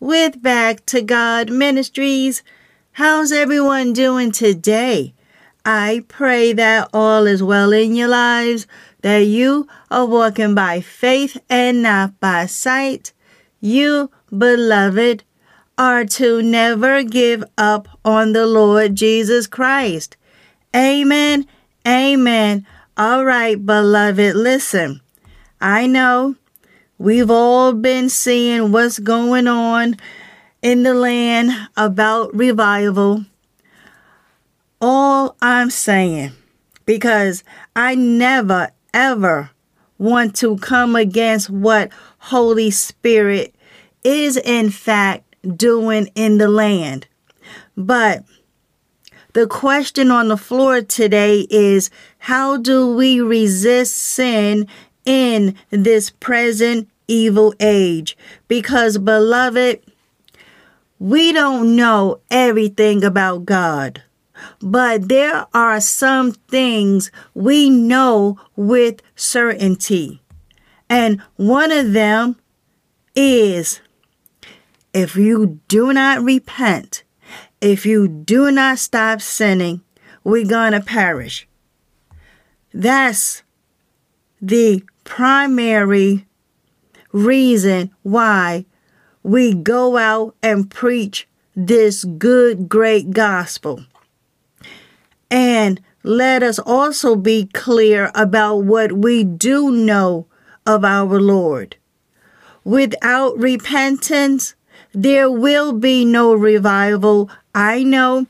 with Back to God Ministries. How's everyone doing today? I pray that all is well in your lives, that you are walking by faith and not by sight. You, beloved, are to never give up on the Lord Jesus Christ. Amen. Amen. All right, beloved, listen. I know we've all been seeing what's going on in the land about revival. All I'm saying, because I never, ever want to come against what Holy Spirit is in fact doing in the land. But the question on the floor today is how do we resist sin in this present evil age? Because, beloved, we don't know everything about God, but there are some things we know with certainty. And one of them is if you do not repent, if you do not stop sinning, we're going to perish. That's the primary reason why we go out and preach this good, great gospel. And let us also be clear about what we do know of our Lord. Without repentance, there will be no revival. I know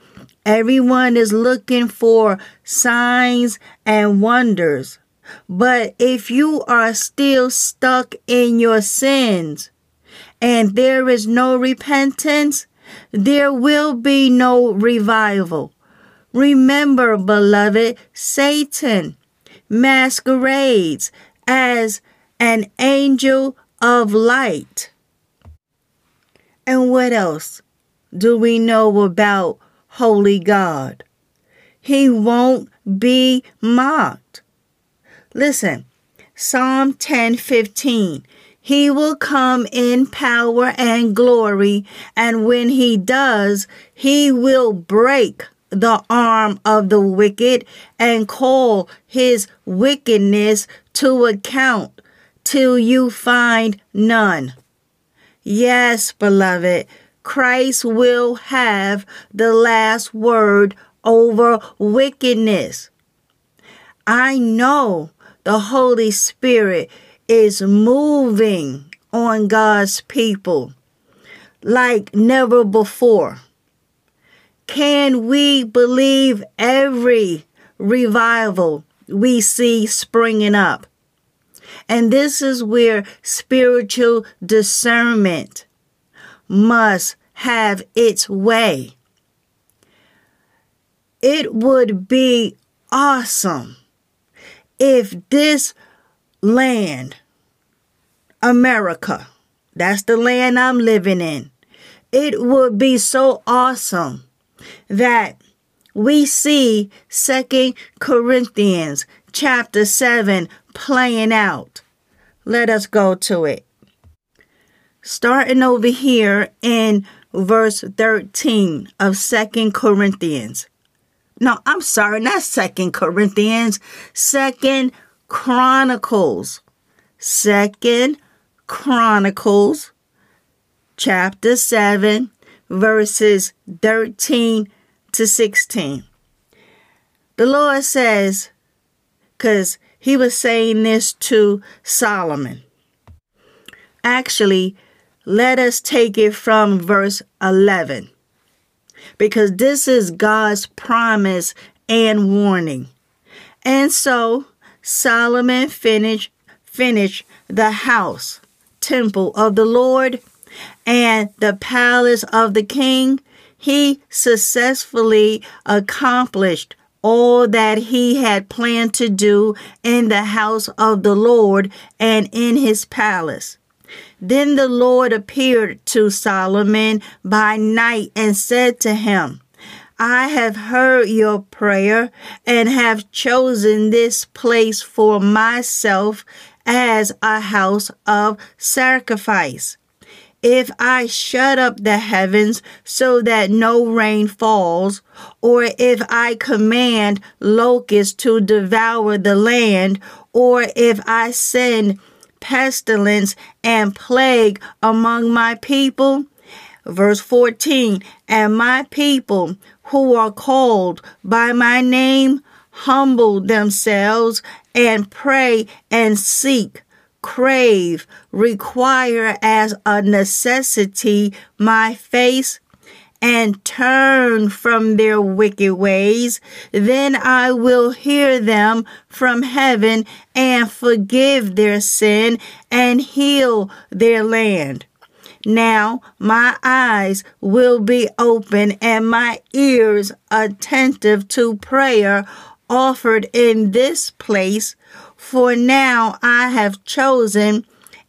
everyone is looking for signs and wonders. But if you are still stuck in your sins and there is no repentance, there will be no revival. Remember, beloved, Satan masquerades as an angel of light. And what else do we know about Holy God? He won't be mocked. Listen, Psalm 10:15. He will come in power and glory, and when he does, he will break the arm of the wicked and call his wickedness to account till you find none. Yes, beloved, Christ will have the last word over wickedness. I know the Holy Spirit is moving on God's people like never before. Can we believe every revival we see springing up? And this is where spiritual discernment must have its way. It would be awesome if this land, America, that's the land I'm living in, it would be so awesome that we see Second Corinthians chapter 7 playing out. Let us go to it. Starting over here in verse 13 of Second Corinthians. No, I'm sorry, not Second Corinthians, Second Chronicles. Second Chronicles, chapter 7, verses 13 to 16. The Lord says, because he was saying this to Solomon. Actually, let us take it from verse 11 because this is God's promise and warning. And so Solomon finished finished the house, temple of the Lord, and the palace of the king. He successfully accomplished all that he had planned to do in the house of the Lord and in his palace. Then the Lord appeared to Solomon by night and said to him, I have heard your prayer and have chosen this place for myself as a house of sacrifice. If I shut up the heavens so that no rain falls, or if I command locusts to devour the land, or if I send pestilence and plague among my people. Verse 14, and my people who are called by my name humble themselves and pray and seek, crave, require as a necessity my face and turn from their wicked ways, then I will hear them from heaven and forgive their sin and heal their land. Now my eyes will be open and my ears attentive to prayer offered in this place, for now I have chosen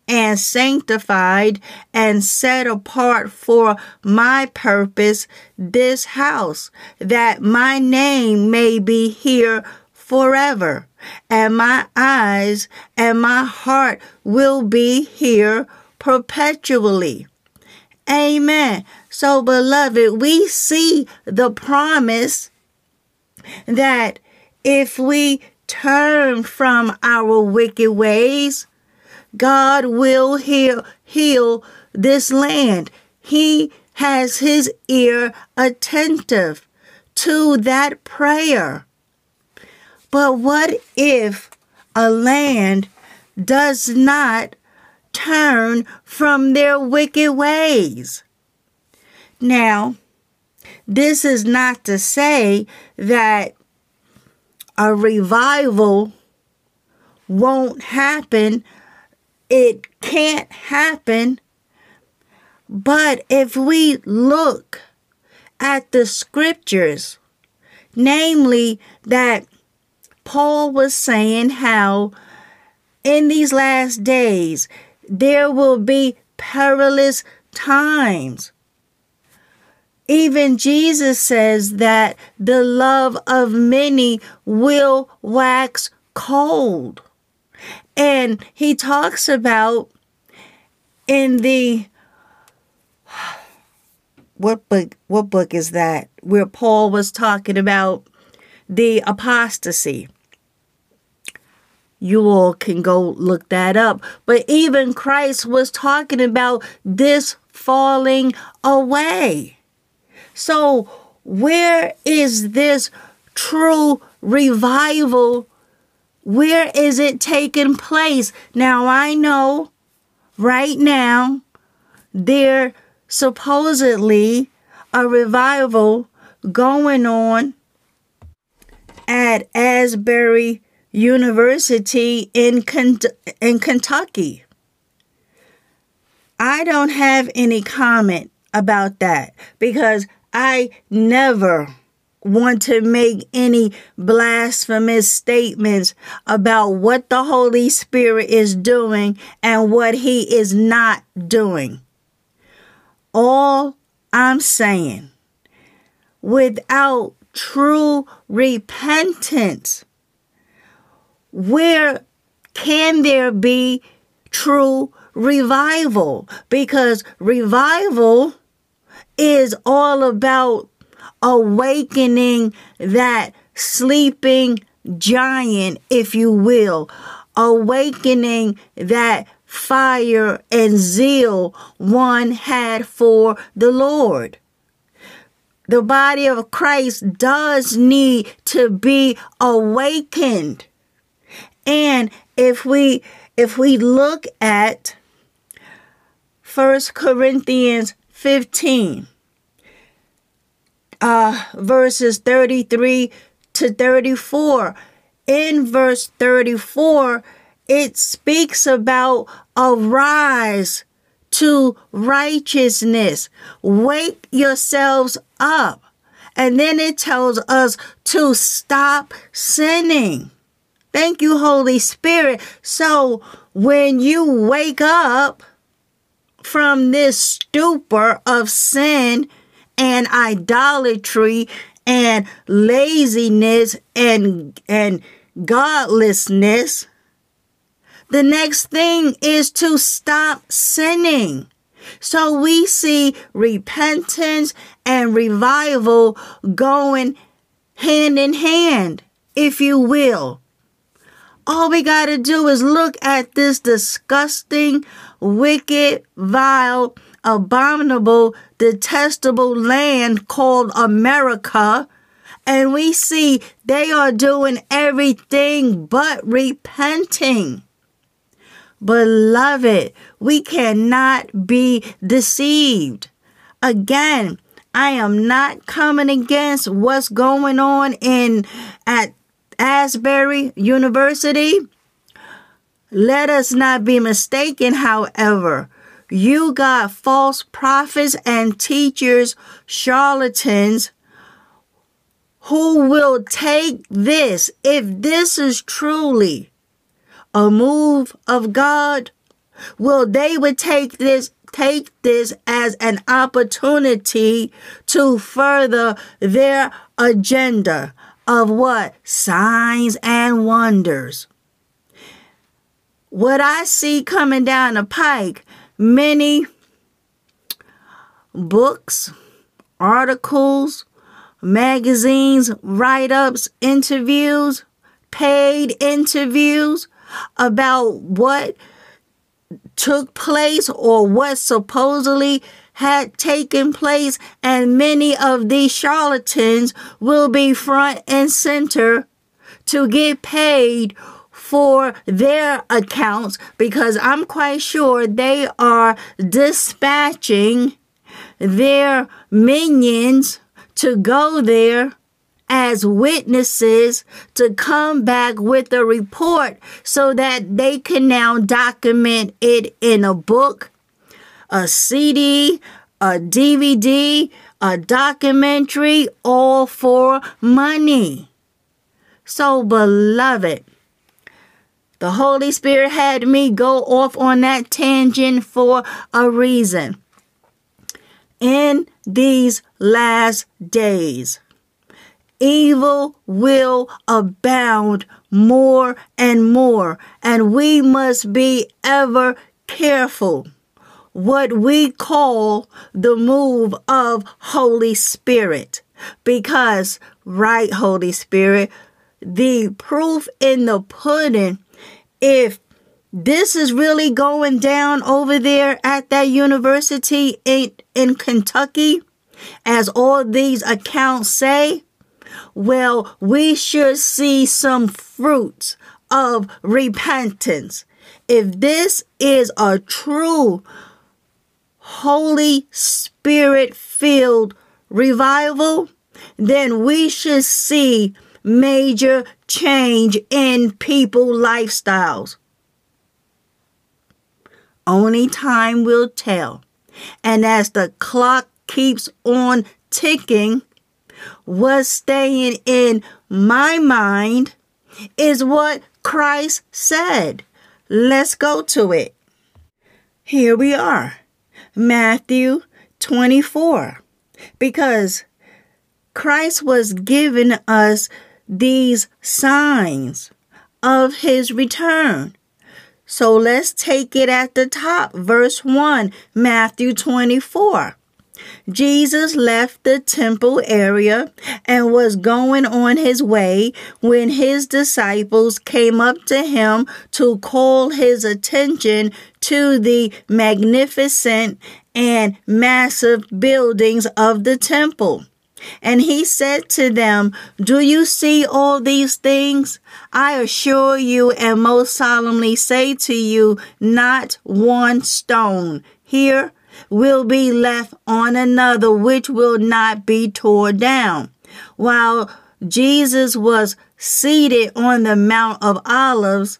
and sanctified and set apart for my purpose this house, that my name may be here forever, and my eyes and my heart will be here perpetually. Amen. So, beloved, we see the promise that if we turn from our wicked ways, God will heal, heal this land. He has his ear attentive to that prayer. But what if a land does not turn from their wicked ways? Now, this is not to say that a revival won't happen it can't happen. But if we look at the scriptures, namely that Paul was saying how in these last days there will be perilous times. Even Jesus says that the love of many will wax cold. And he talks about in the what book what book is that where Paul was talking about the apostasy. You all can go look that up. But even Christ was talking about this falling away. So, where is this true revival where is it taking place? Now, I know right now there supposedly a revival going on at Asbury University in, in Kentucky. I don't have any comment about that because I never want to make any blasphemous statements about what the Holy Spirit is doing and what He is not doing. All I'm saying, without true repentance, where can there be true revival? Because revival is all about awakening that sleeping giant, if you will, awakening that fire and zeal one had for the Lord. The body of Christ does need to be awakened. And if we if we look at 1 Corinthians 15 uh verses 33 to 34 in verse 34 it speaks about arise to righteousness. Wake yourselves up. And then it tells us to stop sinning. Thank you, Holy Spirit. So when you wake up from this stupor of sin and idolatry and laziness and, and godlessness, the next thing is to stop sinning. So we see repentance and revival going hand in hand, if you will. All we got to do is look at this disgusting, wicked, vile, abominable, detestable land called America. And we see they are doing everything but repenting. Beloved, we cannot be deceived. Again, I am not coming against what's going on in at Asbury University. Let us not be mistaken, however. You got false prophets and teachers, charlatans, who will take this, if this is truly a move of God? will they would take this take this as an opportunity to further their agenda of what? Signs and wonders. What I see coming down the pike, many books, articles, magazines, write ups, interviews, paid interviews about what took place or what supposedly had taken place, and many of these charlatans will be front and center to get paid for their accounts because I'm quite sure they are dispatching their minions to go there as witnesses to come back with a report so that they can now document it in a book, a CD, a DVD, a documentary, all for money. So, beloved, the Holy Spirit had me go off on that tangent for a reason. In these last days, evil will abound more and more, and we must be ever careful what we call the move of Holy Spirit. Because, right, Holy Spirit, the proof in the pudding, if this is really going down over there at that university in, in Kentucky, as all these accounts say, well, we should see some fruits of repentance. If this is a true Holy Spirit filled revival, then we should see major change in people lifestyles. Only time will tell. And as the clock keeps on ticking, what's staying in my mind is what Christ said. Let's go to it. Here we are. Matthew 24. Because Christ was giving us these signs of his return. So let's take it at the top. Verse 1, Matthew 24. Jesus left the temple area and was going on his way when his disciples came up to him to call his attention to the magnificent and massive buildings of the temple. And he said to them, Do you see all these things? I assure you and most solemnly say to you, not one stone here will be left on another, which will not be torn down. While Jesus was seated on the Mount of Olives,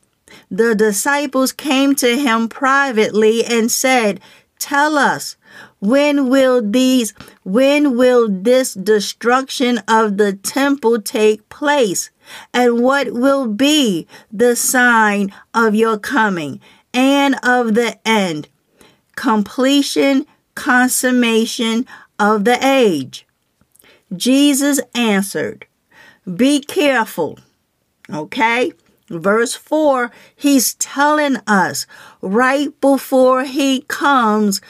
the disciples came to him privately and said, Tell us, when will these, when will this destruction of the temple take place? And what will be the sign of your coming and of the end? Completion, consummation of the age. Jesus answered, Be careful. Okay? Verse 4, he's telling us right before he comes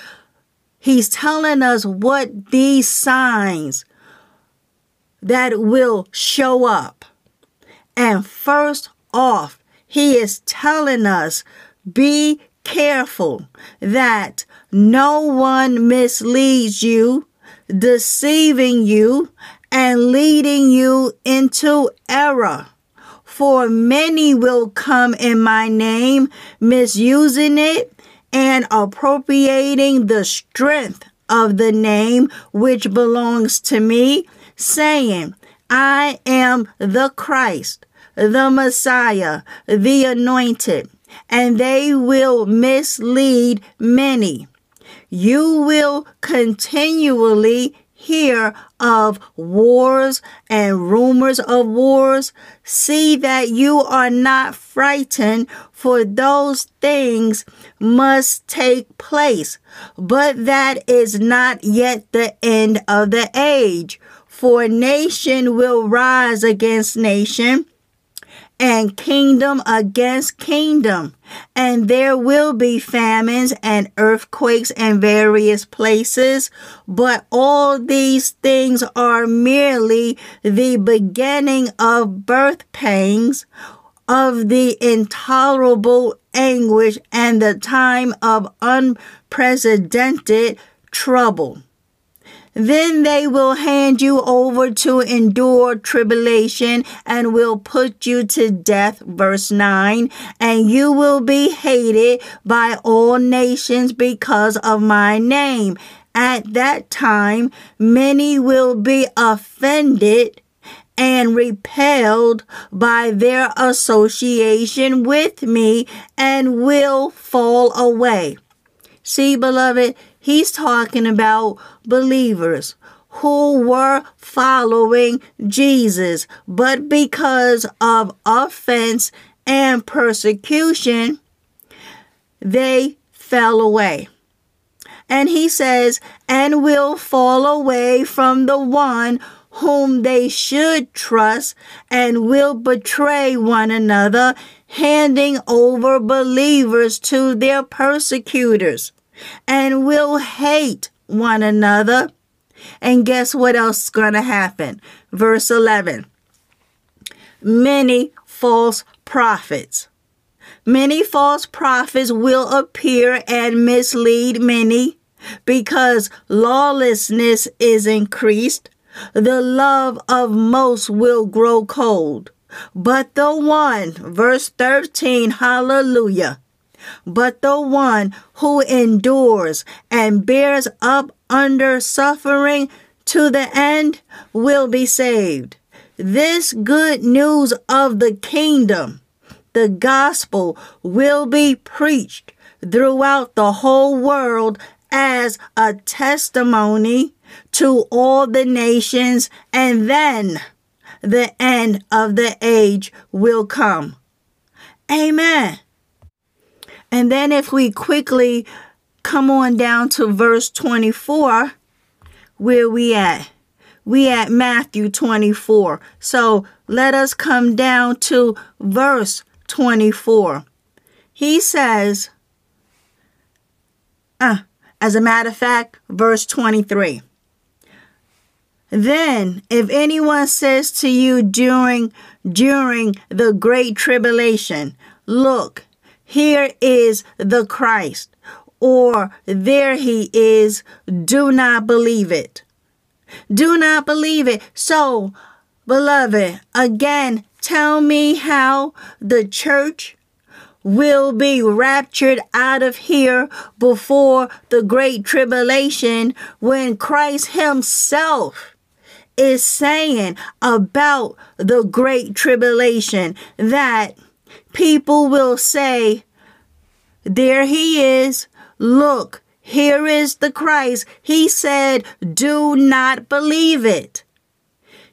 He's telling us what these signs that will show up. And first off, he is telling us be careful that no one misleads you, deceiving you, and leading you into error. For many will come in my name, misusing it and appropriating the strength of the name which belongs to me, saying, I am the Christ, the Messiah, the anointed, and they will mislead many. You will continually hear of wars and rumors of wars, see that you are not frightened, for those things must take place. But that is not yet the end of the age, for nation will rise against nation and kingdom against kingdom. And there will be famines and earthquakes in various places, but all these things are merely the beginning of birth pangs, of the intolerable anguish and the time of unprecedented trouble. Then they will hand you over to endure tribulation and will put you to death. Verse 9. And you will be hated by all nations because of my name. At that time, many will be offended and repelled by their association with me and will fall away. See, beloved, He's talking about believers who were following Jesus, but because of offense and persecution, they fell away. And he says, and will fall away from the one whom they should trust and will betray one another, handing over believers to their persecutors and will hate one another. And guess what else is going to happen? Verse 11 Many false prophets. Many false prophets will appear and mislead many because lawlessness is increased. The love of most will grow cold. But the one, verse 13, hallelujah but the one who endures and bears up under suffering to the end will be saved. This good news of the kingdom, the gospel, will be preached throughout the whole world as a testimony to all the nations, and then the end of the age will come. Amen. And then if we quickly come on down to verse 24, where we at? We at Matthew 24. So let us come down to verse 24. He says, uh, As a matter of fact, verse 23. Then, if anyone says to you during during the great tribulation, look, here is the Christ, or there he is, do not believe it. Do not believe it. So, beloved, again, tell me how the church will be raptured out of here before the great tribulation when Christ Himself is saying about the great tribulation that people will say, There He is. Look, here is the Christ. He said, Do not believe it.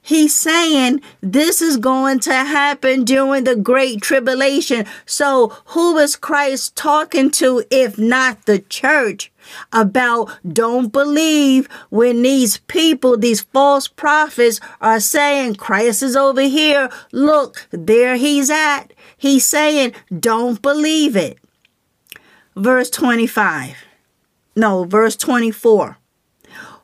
He's saying this is going to happen during the great tribulation. So who is Christ talking to if not the church? About don't believe when these people, these false prophets are saying Christ is over here. Look, there he's at. He's saying don't believe it. Verse 25. No, verse 24.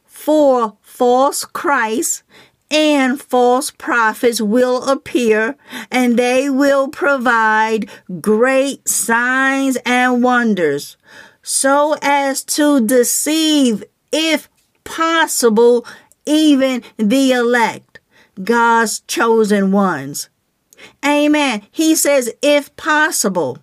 For false Christ and false prophets will appear, and they will provide great signs and wonders, so as to deceive, if possible, even the elect, God's chosen ones. Amen. He says, if possible,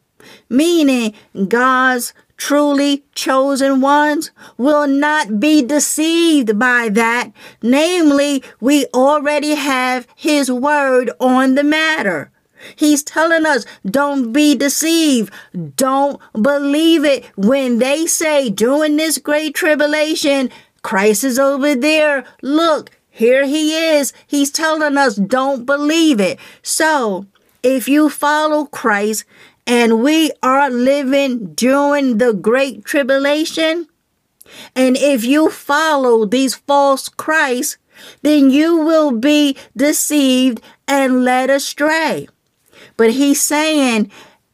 meaning God's truly chosen ones will not be deceived by that. Namely, we already have his word on the matter. He's telling us, don't be deceived. Don't believe it when they say during this great tribulation, Christ is over there. Look, here he is. He's telling us, don't believe it. So, if you follow Christ, and we are living during the great tribulation, and if you follow these false Christs, then you will be deceived and led astray. But he's saying,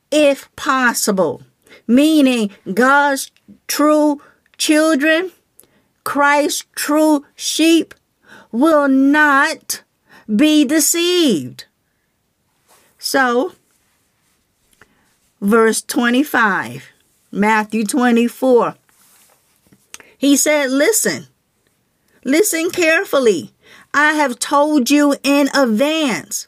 if possible, meaning God's true children, Christ's true sheep, will not be deceived. So, verse 25, Matthew 24. He said, Listen, listen carefully. I have told you in advance.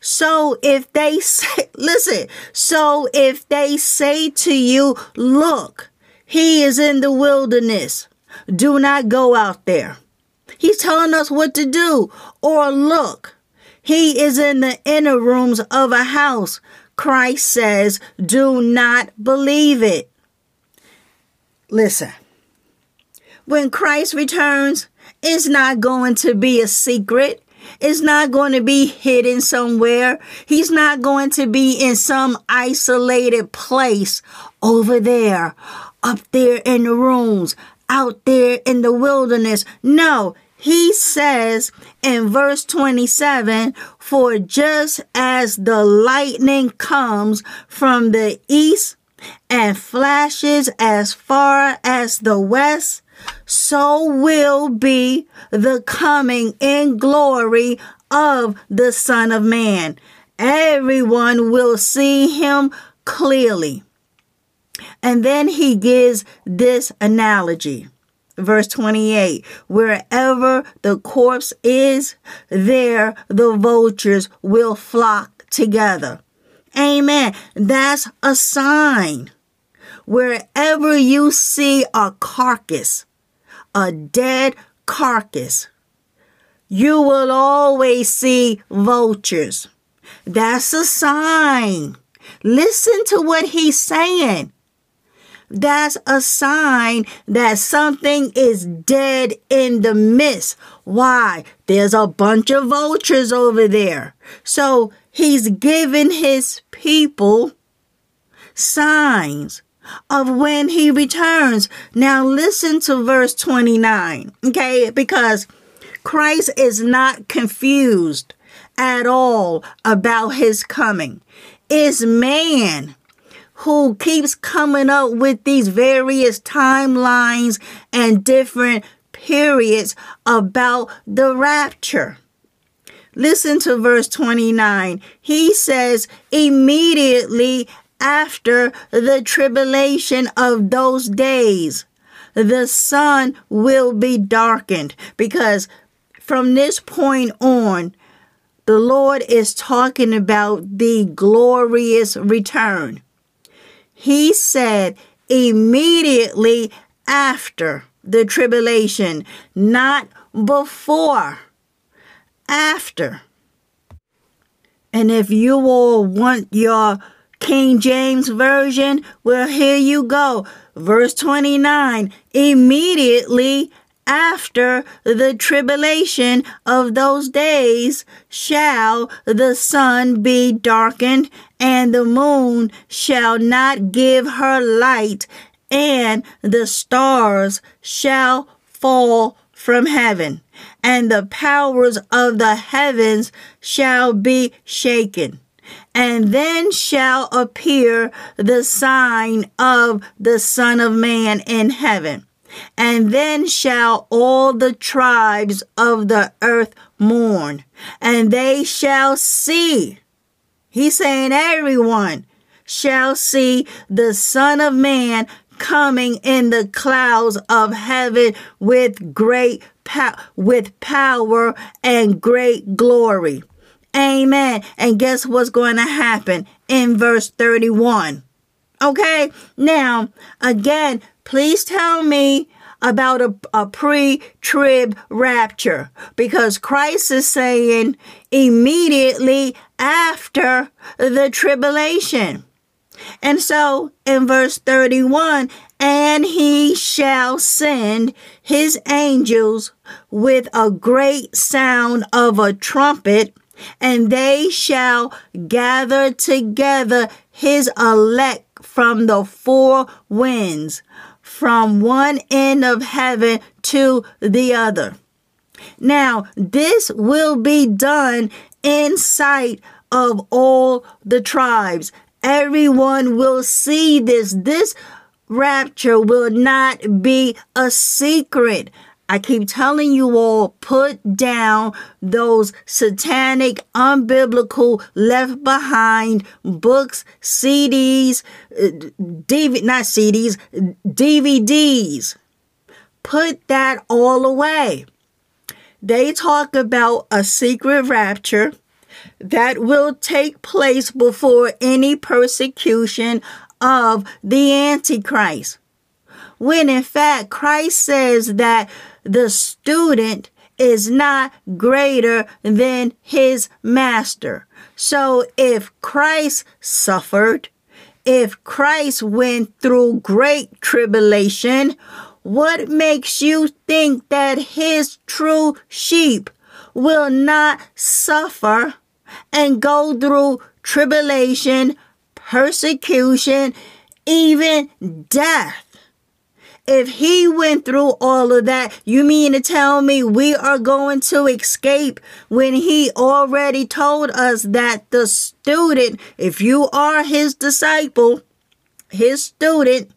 So if they say, listen, so if they say to you, look, he is in the wilderness, do not go out there. He's telling us what to do. Or look, he is in the inner rooms of a house. Christ says, do not believe it. Listen, when Christ returns, it's not going to be a secret. It's not going to be hidden somewhere. He's not going to be in some isolated place over there, up there in the rooms, out there in the wilderness. No, he says in verse 27 For just as the lightning comes from the east and flashes as far as the west, so will be the coming in glory of the Son of Man. Everyone will see him clearly. And then he gives this analogy verse 28 wherever the corpse is there the vultures will flock together. Amen. That's a sign. Wherever you see a carcass a dead carcass you will always see vultures. That's a sign. Listen to what he's saying that's a sign that something is dead in the midst. Why? There's a bunch of vultures over there. So he's given his people signs of when he returns. Now listen to verse 29, okay? Because Christ is not confused at all about his coming. Is man who keeps coming up with these various timelines and different periods about the rapture. Listen to verse 29. He says, immediately after the tribulation of those days, the sun will be darkened because from this point on, the Lord is talking about the glorious return. He said immediately after the tribulation, not before, after. And if you all want your King James Version, well, here you go. Verse 29 immediately after the tribulation of those days shall the sun be darkened, and the moon shall not give her light, and the stars shall fall from heaven, and the powers of the heavens shall be shaken. And then shall appear the sign of the Son of Man in heaven and then shall all the tribes of the earth mourn, and they shall see. He's saying everyone shall see the Son of Man coming in the clouds of heaven with great power, with power and great glory. Amen. And guess what's going to happen in verse 31? Okay. Now, again, please tell me about a, a pre trib rapture because Christ is saying immediately after the tribulation. And so in verse 31, and he shall send his angels with a great sound of a trumpet, and they shall gather together his elect from the four winds from one end of heaven to the other. Now, this will be done in sight of all the tribes. Everyone will see this. This rapture will not be a secret. I keep telling you all, put down those satanic, unbiblical, left behind books, CDs, DVD, uh, not CDs, DVDs. Put that all away. They talk about a secret rapture that will take place before any persecution of the Antichrist. When in fact, Christ says that the student is not greater than his master. So if Christ suffered, if Christ went through great tribulation, what makes you think that his true sheep will not suffer and go through tribulation, persecution, even death? If he went through all of that, you mean to tell me we are going to escape when he already told us that the student, if you are his disciple, his student,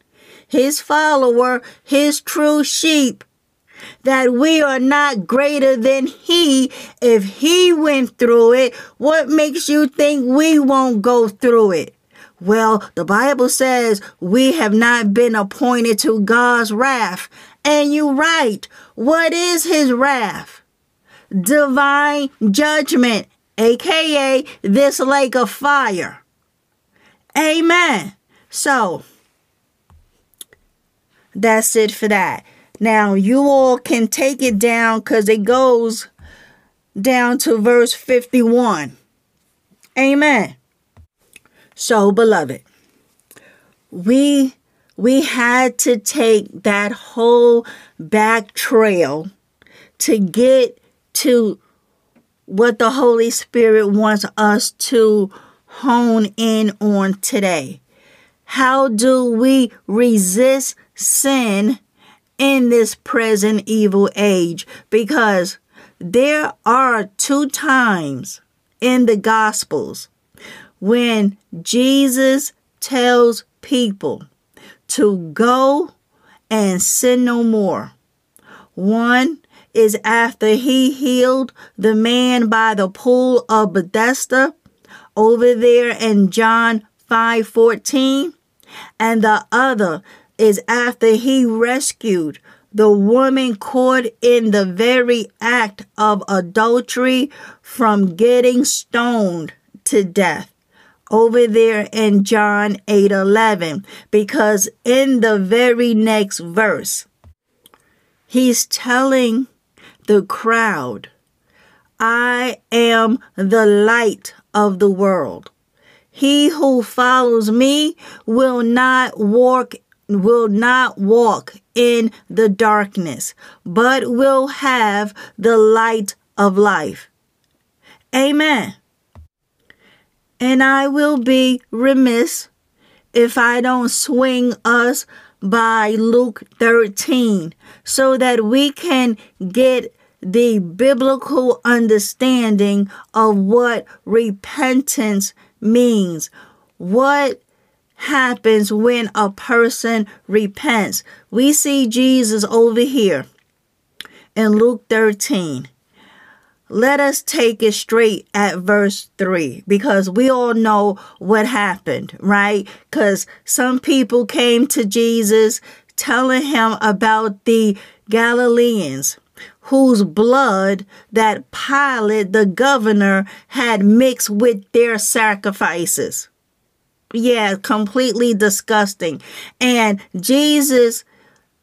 his follower, his true sheep, that we are not greater than he. If he went through it, what makes you think we won't go through it? Well, the Bible says we have not been appointed to God's wrath. And you're right. What is his wrath? Divine judgment, aka this lake of fire. Amen. So, that's it for that. Now, you all can take it down because it goes down to verse 51. Amen. So, beloved, we we had to take that whole back trail to get to what the Holy Spirit wants us to hone in on today. How do we resist sin in this present evil age? Because there are two times in the Gospels when Jesus tells people to go and sin no more. One is after he healed the man by the pool of Bethesda over there in John 5:14 and the other is after he rescued the woman caught in the very act of adultery from getting stoned to death over there in John 8:11 because in the very next verse he's telling the crowd I am the light of the world. He who follows me will not walk will not walk in the darkness, but will have the light of life. Amen. And I will be remiss if I don't swing us by Luke 13 so that we can get the biblical understanding of what repentance means. What happens when a person repents? We see Jesus over here in Luke 13 let us take it straight at verse 3 because we all know what happened, right? Because some people came to Jesus telling him about the Galileans whose blood that Pilate, the governor, had mixed with their sacrifices. Yeah, completely disgusting. And Jesus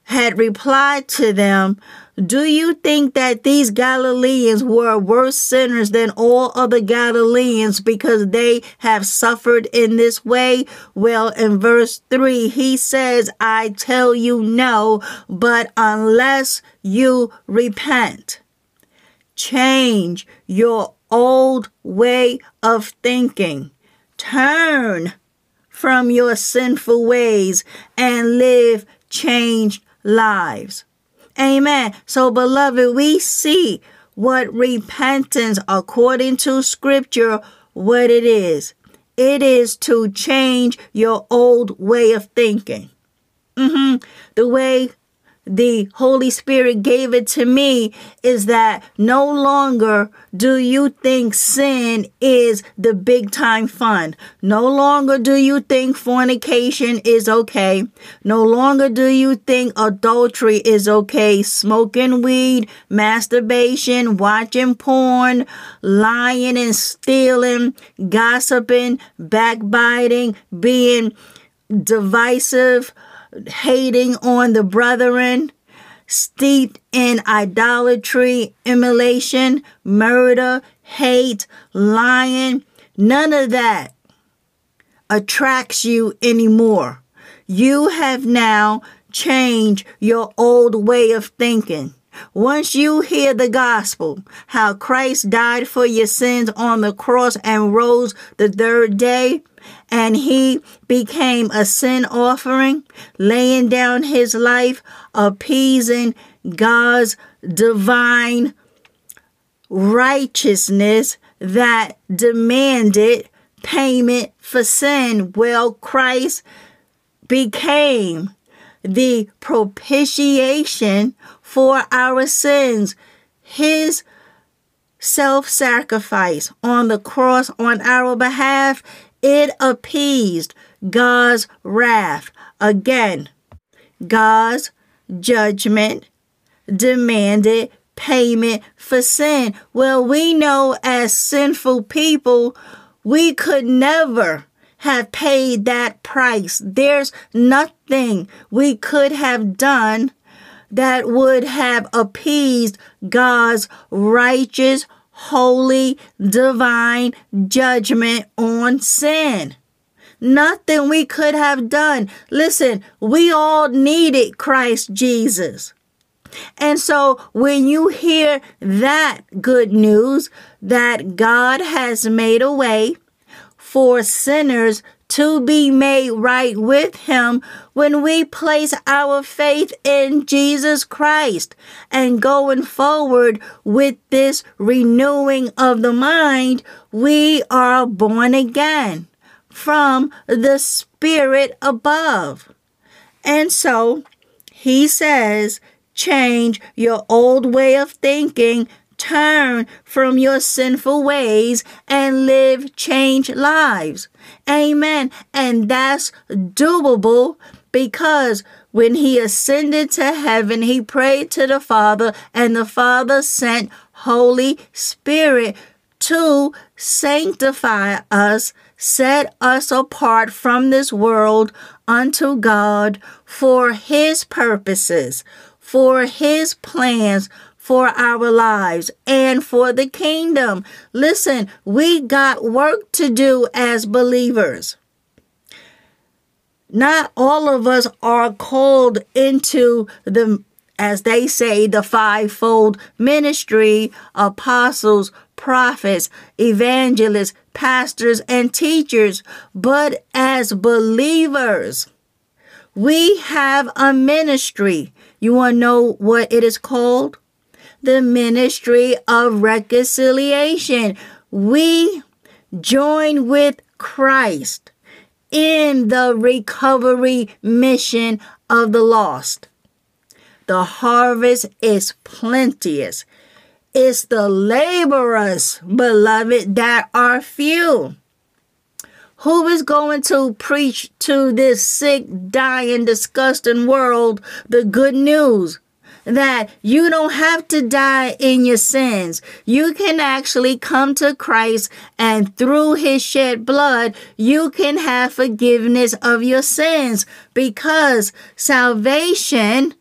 had replied to them, Do you think that these Galileans were worse sinners than all other Galileans because they have suffered in this way? Well, in verse 3, he says, I tell you no, but unless you repent, change your old way of thinking, turn from your sinful ways and live changed lives. Amen. So, beloved, we see what repentance, according to scripture, what it is. It is to change your old way of thinking. Mm-hmm. The way the Holy Spirit gave it to me is that no longer do you think sin is the big time fun. No longer do you think fornication is okay. No longer do you think adultery is okay. Smoking weed, masturbation, watching porn, lying and stealing, gossiping, backbiting, being divisive, hating on the brethren, steeped in idolatry, immolation, murder, hate, lying. None of that attracts you anymore. You have now changed your old way of thinking. Once you hear the gospel, how Christ died for your sins on the cross and rose the third day, and he became a sin offering, laying down his life, appeasing God's divine righteousness that demanded payment for sin. Well, Christ became the propitiation for our sins. His self sacrifice on the cross on our behalf it appeased God's wrath. Again, God's judgment demanded payment for sin. Well, we know as sinful people, we could never have paid that price. There's nothing we could have done that would have appeased God's righteous holy, divine judgment on sin. Nothing we could have done. Listen, we all needed Christ Jesus. And so when you hear that good news that God has made a way for sinners to be made right with Him when we place our faith in Jesus Christ and going forward with this renewing of the mind, we are born again. from the Spirit above. And so he says, change your old way of thinking, turn from your sinful ways, and live changed lives. Amen. And that's doable because when he ascended to heaven, he prayed to the Father, and the Father sent Holy Spirit to sanctify us, set us apart from this world unto God for his purposes, for his plans, for our lives and for the kingdom. Listen, we got work to do as believers. Not all of us are called into the, as they say, the fivefold ministry apostles, prophets, evangelists, pastors, and teachers. But as believers, we have a ministry. You want to know what it is called? The ministry of reconciliation. We join with Christ in the recovery mission of the lost. The harvest is plenteous. It's the laborers, beloved, that are few. Who is going to preach to this sick, dying, disgusting world the good news? That you don't have to die in your sins. You can actually come to Christ and through his shed blood, you can have forgiveness of your sins because salvation,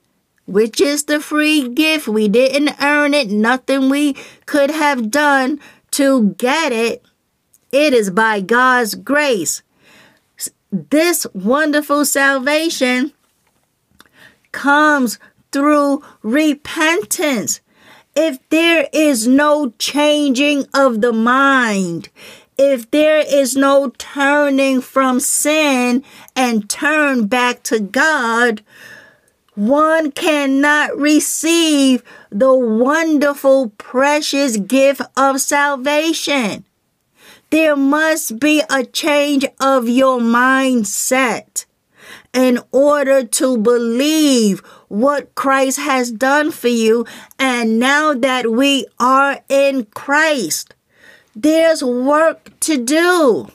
which is the free gift, we didn't earn it, nothing we could have done to get it. It is by God's grace. This wonderful salvation comes through repentance. If there is no changing of the mind, if there is no turning from sin and turn back to God, one cannot receive the wonderful, precious gift of salvation. There must be a change of your mindset in order to believe what Christ has done for you. And now that we are in Christ, there's work to do.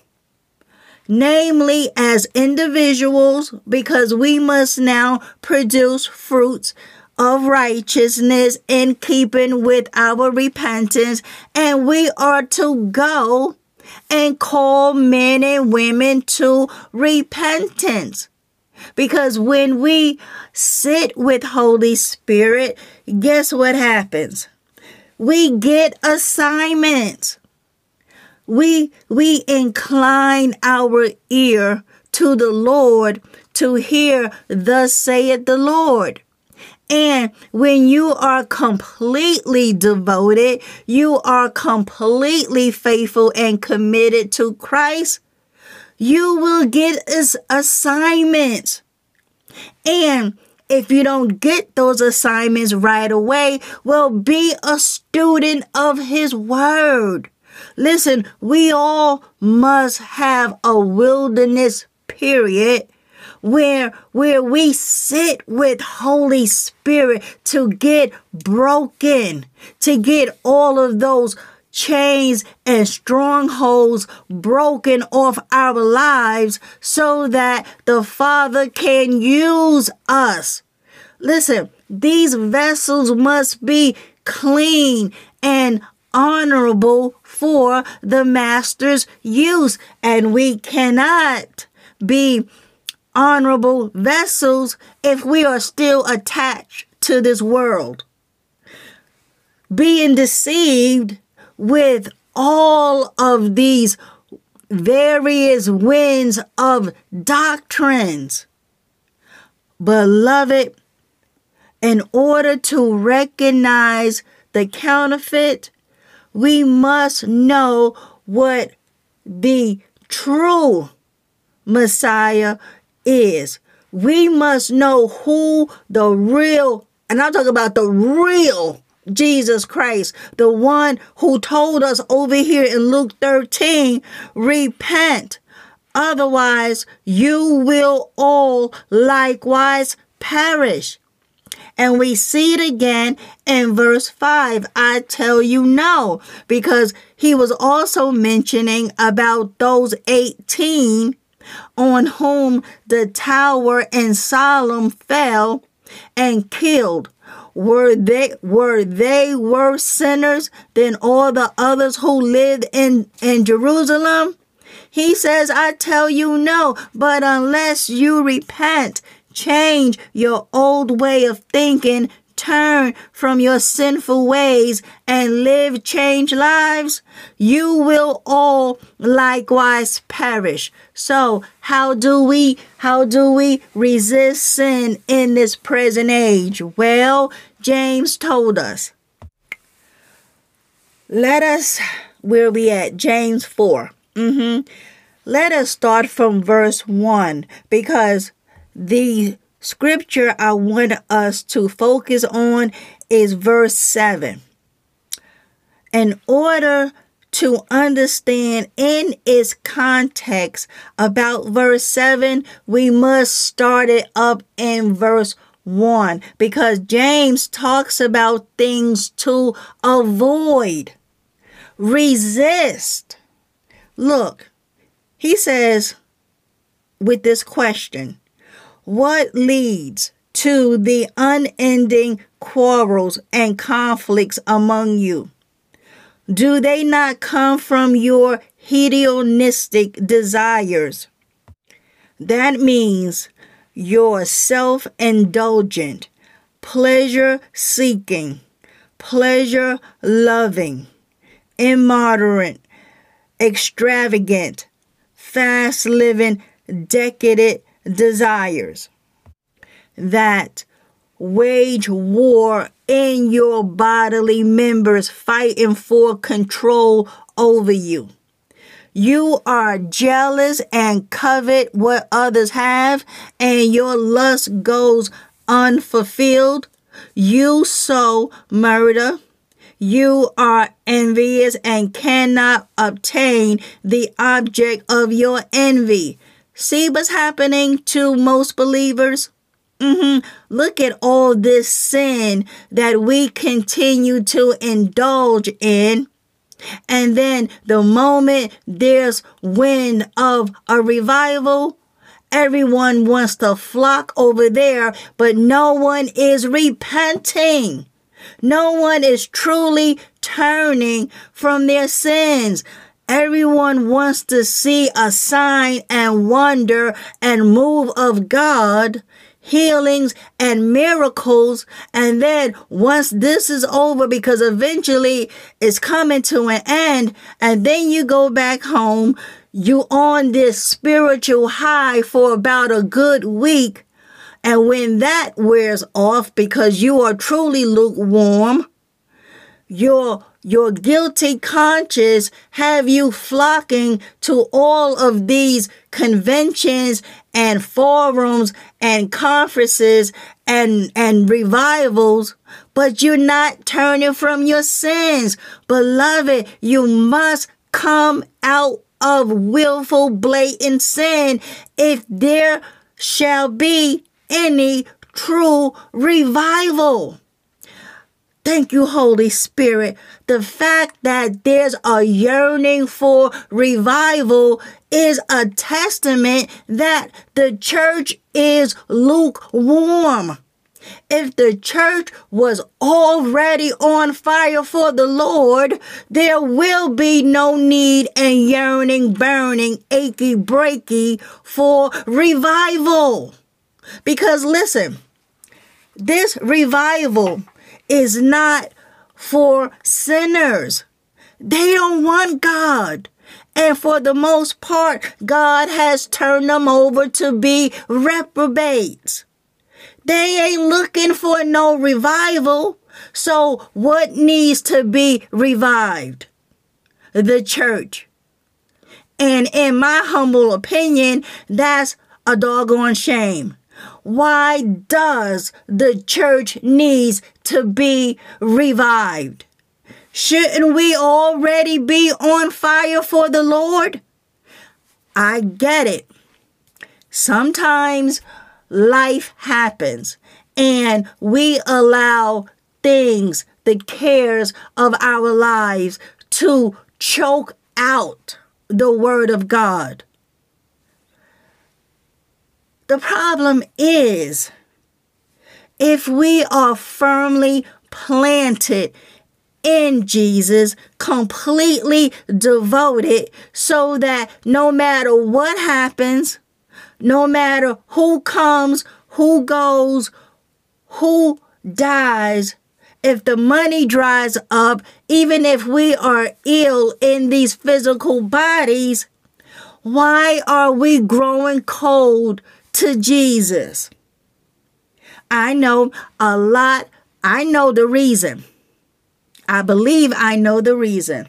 Namely, as individuals, because we must now produce fruits of righteousness in keeping with our repentance, and we are to go and call men and women to repentance. Because when we sit with Holy Spirit, guess what happens? We get assignments. We we incline our ear to the Lord to hear thus saith the Lord. And when you are completely devoted, you are completely faithful and committed to Christ, you will get assignments. And if you don't get those assignments right away, well, be a student of his word. Listen, we all must have a wilderness period where where we sit with Holy Spirit to get broken, to get all of those chains and strongholds broken off our lives so that the Father can use us. Listen, these vessels must be clean and honorable for the Master's use, and we cannot be honorable vessels if we are still attached to this world. Being deceived with all of these various winds of doctrines. Beloved, in order to recognize the counterfeit, we must know what the true Messiah is. We must know who the real, and I'm talking about the real Jesus Christ, the one who told us over here in Luke 13, repent Otherwise, you will all likewise perish. And we see it again in verse 5. I tell you no, because he was also mentioning about those 18 on whom the tower in Siloam fell and killed. Were they were they worse sinners than all the others who lived in, in Jerusalem? He says, I tell you no, but unless you repent Change your old way of thinking. Turn from your sinful ways and live changed lives. You will all likewise perish. So how do we, how do we resist sin in this present age? Well, James told us. Let us, where we at? James 4. Mm-hmm. Let us start from verse 1 because the scripture I want us to focus on is verse 7. In order to understand in its context about verse 7, we must start it up in verse 1 because James talks about things to avoid, resist. Look, he says with this question what leads to the unending quarrels and conflicts among you? Do they not come from your hedonistic desires? That means your self indulgent, pleasure seeking, pleasure loving, immoderate, extravagant, fast living, decadent desires that wage war in your bodily members, fighting for control over you. You are jealous and covet what others have, and your lust goes unfulfilled. You sow murder. You are envious and cannot obtain the object of your envy. See what's happening to most believers? Mm-hmm. Look at all this sin that we continue to indulge in. And then the moment there's wind of a revival, everyone wants to flock over there, but no one is repenting. No one is truly turning from their sins. Everyone wants to see a sign and wonder and move of God, healings and miracles. And then once this is over, because eventually it's coming to an end, and then you go back home, you on this spiritual high for about a good week. And when that wears off because you are truly lukewarm, your your guilty conscience have you flocking to all of these conventions and forums and conferences and, and revivals, but you're not turning from your sins. Beloved, you must come out of willful, blatant sin if there shall be any true revival. Thank you, Holy Spirit. The fact that there's a yearning for revival is a testament that the church is lukewarm. If the church was already on fire for the Lord, there will be no need and yearning, burning, achy, breaky for revival. Because listen, this revival is not for sinners. They don't want God. And for the most part, God has turned them over to be reprobates. They ain't looking for no revival. So what needs to be revived? The church. And in my humble opinion, that's a doggone shame. Why does the church needs to be revived? Shouldn't we already be on fire for the Lord? I get it. Sometimes life happens and we allow things, the cares of our lives, to choke out the Word of God. The problem is if we are firmly planted in Jesus, completely devoted, so that no matter what happens, no matter who comes, who goes, who dies, if the money dries up, even if we are ill in these physical bodies, why are we growing cold to Jesus? I know a lot. I know the reason. I believe I know the reason.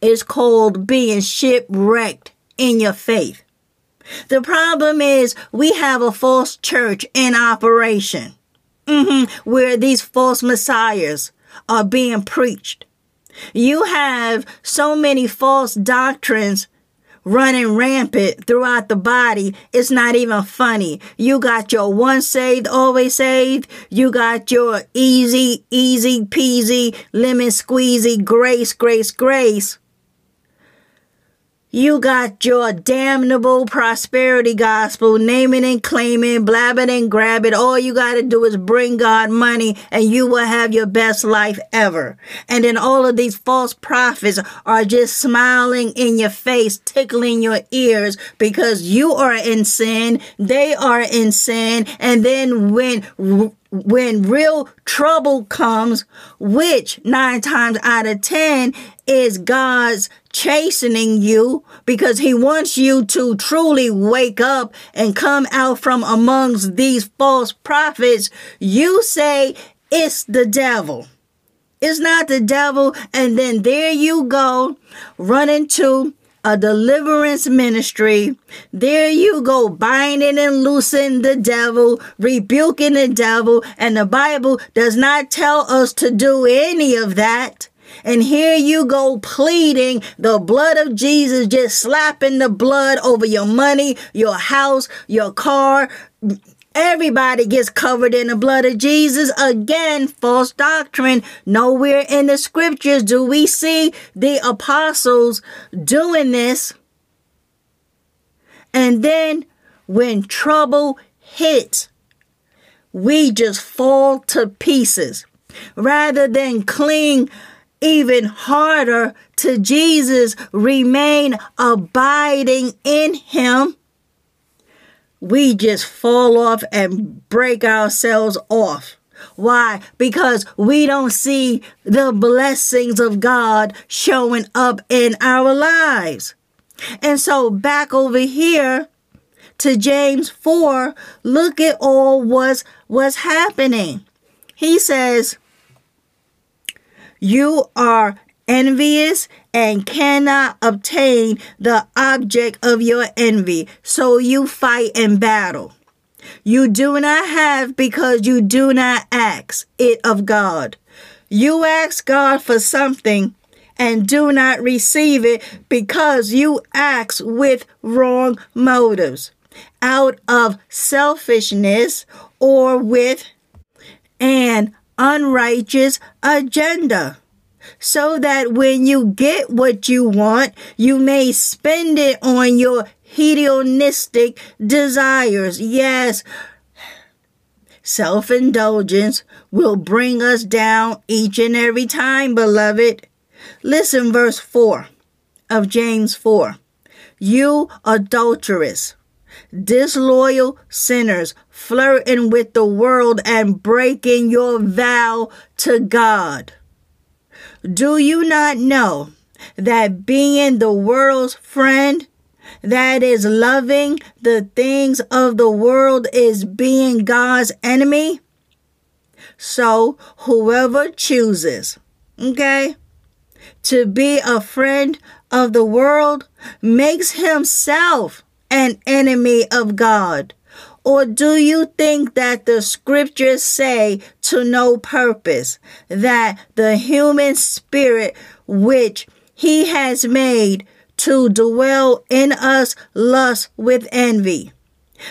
It's called being shipwrecked in your faith. The problem is we have a false church in operation mm-hmm, where these false messiahs are being preached. You have so many false doctrines running rampant throughout the body. It's not even funny. You got your once saved, always saved. You got your easy, easy peasy, lemon squeezy, grace, grace, grace. You got your damnable prosperity gospel, naming and claiming, blabbing and grabbing. All you got to do is bring God money and you will have your best life ever. And then all of these false prophets are just smiling in your face, tickling your ears because you are in sin. They are in sin. And then when when real trouble comes, which nine times out of ten is God's chastening you because he wants you to truly wake up and come out from amongst these false prophets, you say it's the devil. It's not the devil. And then there you go, running to a deliverance ministry. There you go, binding and loosing the devil, rebuking the devil. And the Bible does not tell us to do any of that. And here you go pleading the blood of Jesus, just slapping the blood over your money, your house, your car. Everybody gets covered in the blood of Jesus. Again, false doctrine. Nowhere in the scriptures do we see the apostles doing this. And then when trouble hits, we just fall to pieces. Rather than cling even harder to Jesus, remain abiding in Him, we just fall off and break ourselves off. Why? Because we don't see the blessings of God showing up in our lives. And so back over here to James 4, look at all what's, what's happening. He says, you are envious and cannot obtain the object of your envy. So you fight and battle. You do not have because you do not ask it of God. You ask God for something and do not receive it because you ask with wrong motives, out of selfishness or with an unrighteous agenda. So that when you get what you want, you may spend it on your hedonistic desires. Yes, self indulgence will bring us down each and every time, beloved. Listen, verse 4 of James 4. You adulterous, disloyal sinners, flirting with the world and breaking your vow to God. Do you not know that being the world's friend, that is loving the things of the world, is being God's enemy? So whoever chooses, okay, to be a friend of the world makes himself an enemy of God. Or do you think that the scriptures say to no purpose that the human spirit which he has made to dwell in us lust with envy.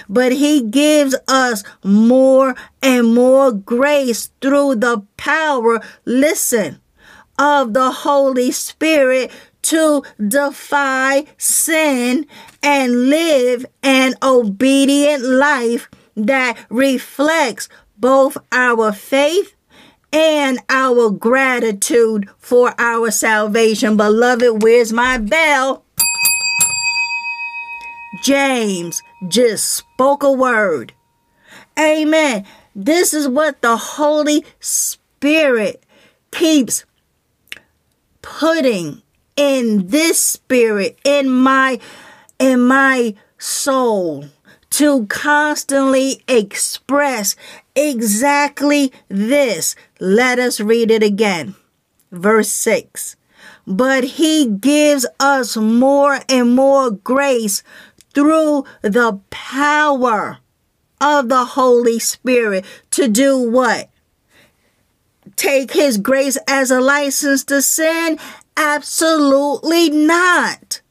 But he gives us more and more grace through the power, listen, of the Holy Spirit to defy sin and live an obedient life that reflects both our faith and our gratitude for our salvation. Beloved, where's my bell? James just spoke a word. Amen. This is what the Holy Spirit keeps putting in this spirit in my in my soul to constantly express exactly this. Let us read it again. Verse 6. But he gives us more and more grace through the power of the Holy Spirit to do what? Take his grace as a license to sin? Absolutely not.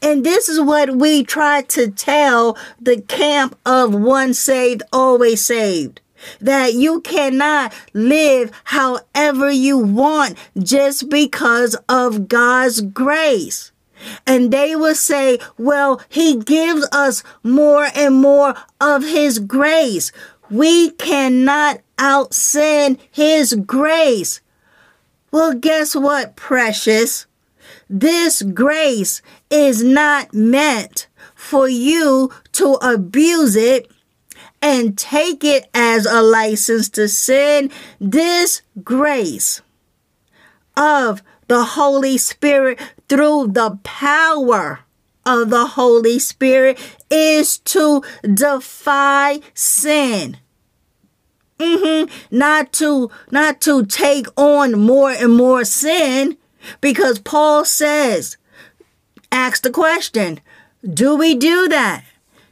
And this is what we try to tell the camp of one saved, always saved. That you cannot live however you want just because of God's grace. And they will say, well, he gives us more and more of his grace. We cannot out sin his grace. Well, guess what, precious? This grace is not meant for you to abuse it and take it as a license to sin. This grace of the Holy Spirit through the power of the Holy Spirit is to defy sin. Mm-hmm. Not to, not to take on more and more sin because Paul says, ask the question, do we do that?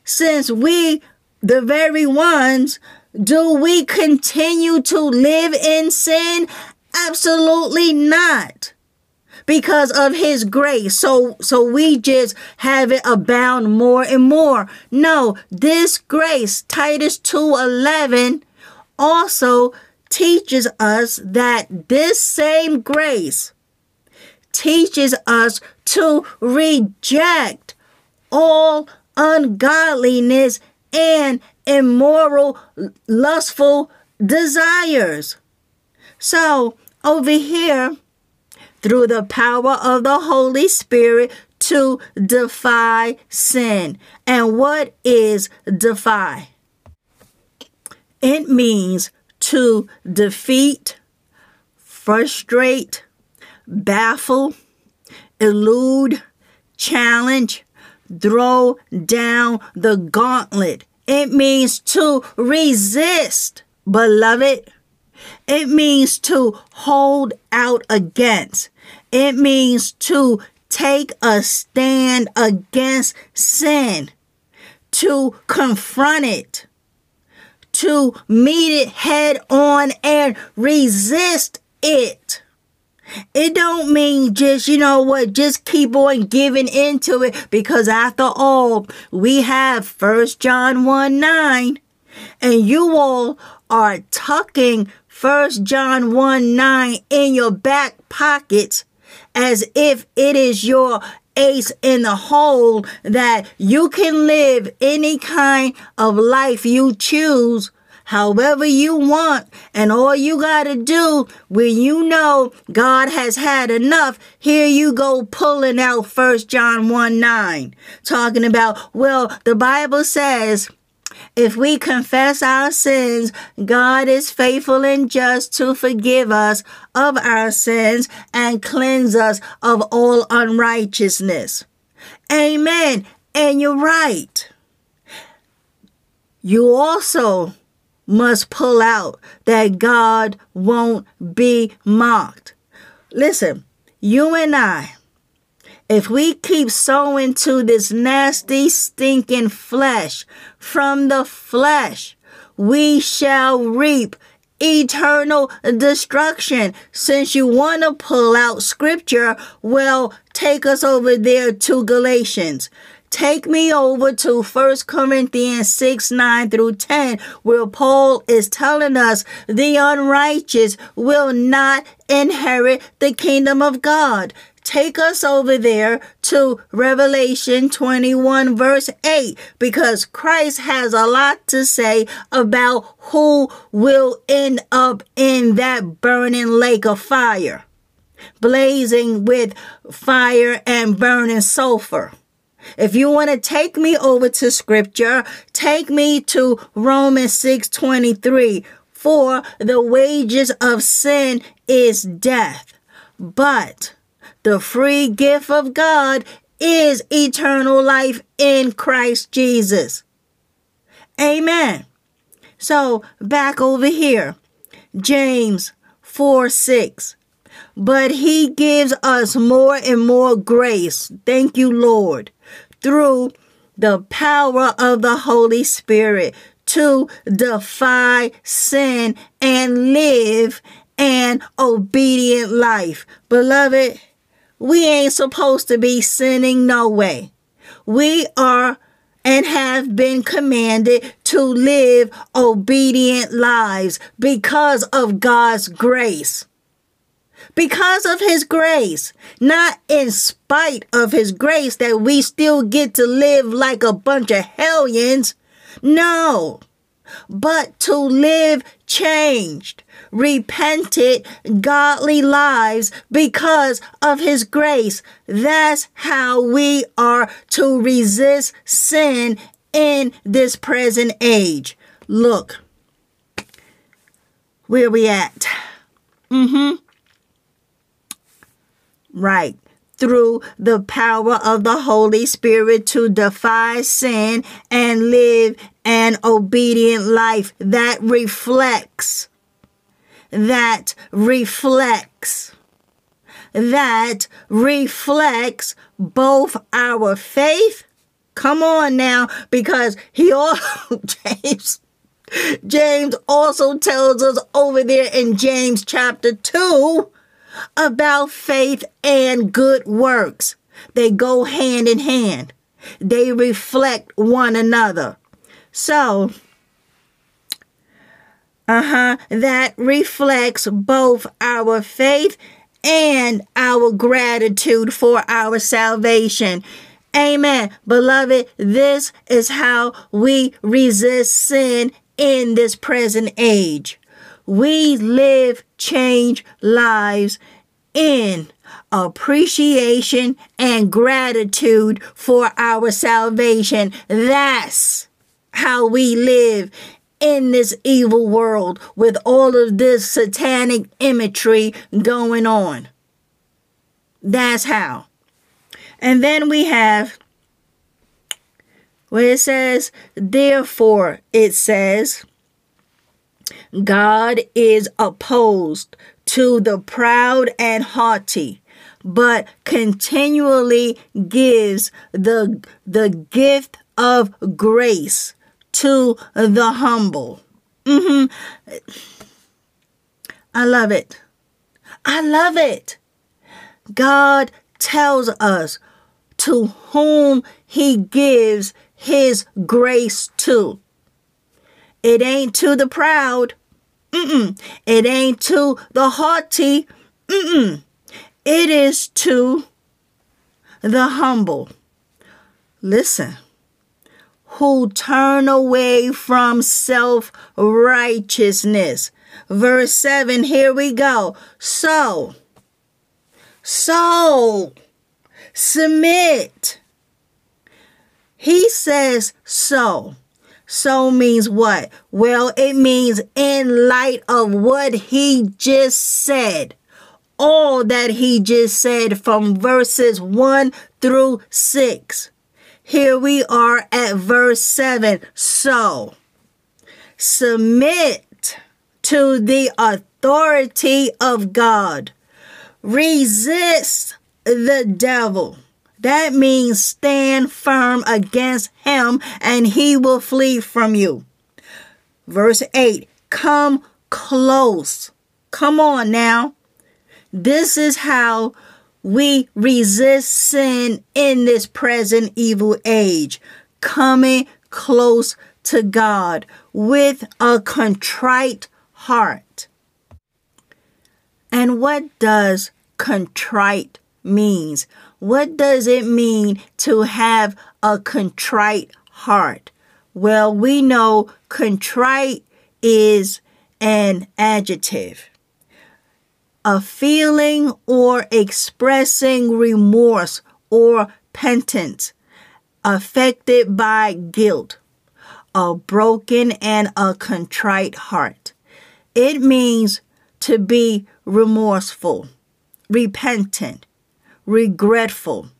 Since we, the very ones, do we continue to live in sin? Absolutely not because of his grace. So, so we just have it abound more and more. No, this grace, Titus 2:11 also teaches us that this same grace teaches us to reject all ungodliness and immoral lustful desires. So, over here, through the power of the Holy Spirit to defy sin. And what is defy? It means to defeat, frustrate, baffle, elude, challenge, throw down the gauntlet. It means to resist, beloved. It means to hold out against. It means to take a stand against sin, to confront it, to meet it head on and resist it. It don't mean just, you know what, just keep on giving into it because after all, we have First John 1 9 and you all are tucking First John 1 9 in your back pockets as if it is your ace in the hole that you can live any kind of life you choose however you want. And all you got to do when you know God has had enough, here you go pulling out First John 1 9, talking about, well, the Bible says, if we confess our sins, God is faithful and just to forgive us of our sins and cleanse us of all unrighteousness. Amen. And you're right. You also must pull out that God won't be mocked. Listen, you and I, if we keep sowing to this nasty, stinking flesh from the flesh, we shall reap eternal destruction. Since you want to pull out scripture, well, take us over there to Galatians. Take me over to 1 Corinthians 6 9 through 10, where Paul is telling us the unrighteous will not inherit the kingdom of God. Take us over there to Revelation 21, verse 8, because Christ has a lot to say about who will end up in that burning lake of fire, blazing with fire and burning sulfur. If you want to take me over to scripture, take me to Romans 6:23. For the wages of sin is death, but the free gift of God is eternal life in Christ Jesus. Amen. So back over here, James 4 6. But he gives us more and more grace. Thank you, Lord through the power of the Holy Spirit to defy sin and live an obedient life. Beloved, we ain't supposed to be sinning no way. We are and have been commanded to live obedient lives because of God's grace because of his grace, not in spite of his grace that we still get to live like a bunch of hellions. No, but to live changed, repented, godly lives because of his grace. That's how we are to resist sin in this present age. Look, where we at? Mm-hmm. Right. Through the power of the Holy Spirit to defy sin and live an obedient life that reflects, that reflects, that reflects both our faith. Come on now, because he also, James, James also tells us over there in James chapter 2 about faith and good works. They go hand in hand. They reflect one another. So, uh-huh, that reflects both our faith and our gratitude for our salvation. Amen. Beloved, this is how we resist sin in this present age. We live change lives in appreciation and gratitude for our salvation. That's how we live in this evil world with all of this satanic imagery going on. That's how. And then we have where it says, therefore, it says, God is opposed to the proud and haughty, but continually gives the, the gift of grace to the humble. Mm-hmm. I love it. I love it. God tells us to whom he gives his grace to. It ain't to the proud. Mm-mm. It ain't to the haughty. Mm-mm. It is to the humble. Listen. Who turn away from self righteousness. Verse 7, here we go. So, so, submit. He says so. So means what? Well, it means in light of what he just said. All that he just said from verses 1 through 6. Here we are at verse 7. So, submit to the authority of God. Resist the devil that means stand firm against him and he will flee from you. Verse 8 Come close. Come on now. This is how we resist sin in this present evil age, coming close to God with a contrite heart. And what does contrite means? What does it mean to have a contrite heart? Well, we know contrite is an adjective a feeling or expressing remorse or penitence affected by guilt, a broken and a contrite heart. It means to be remorseful, repentant, regretful,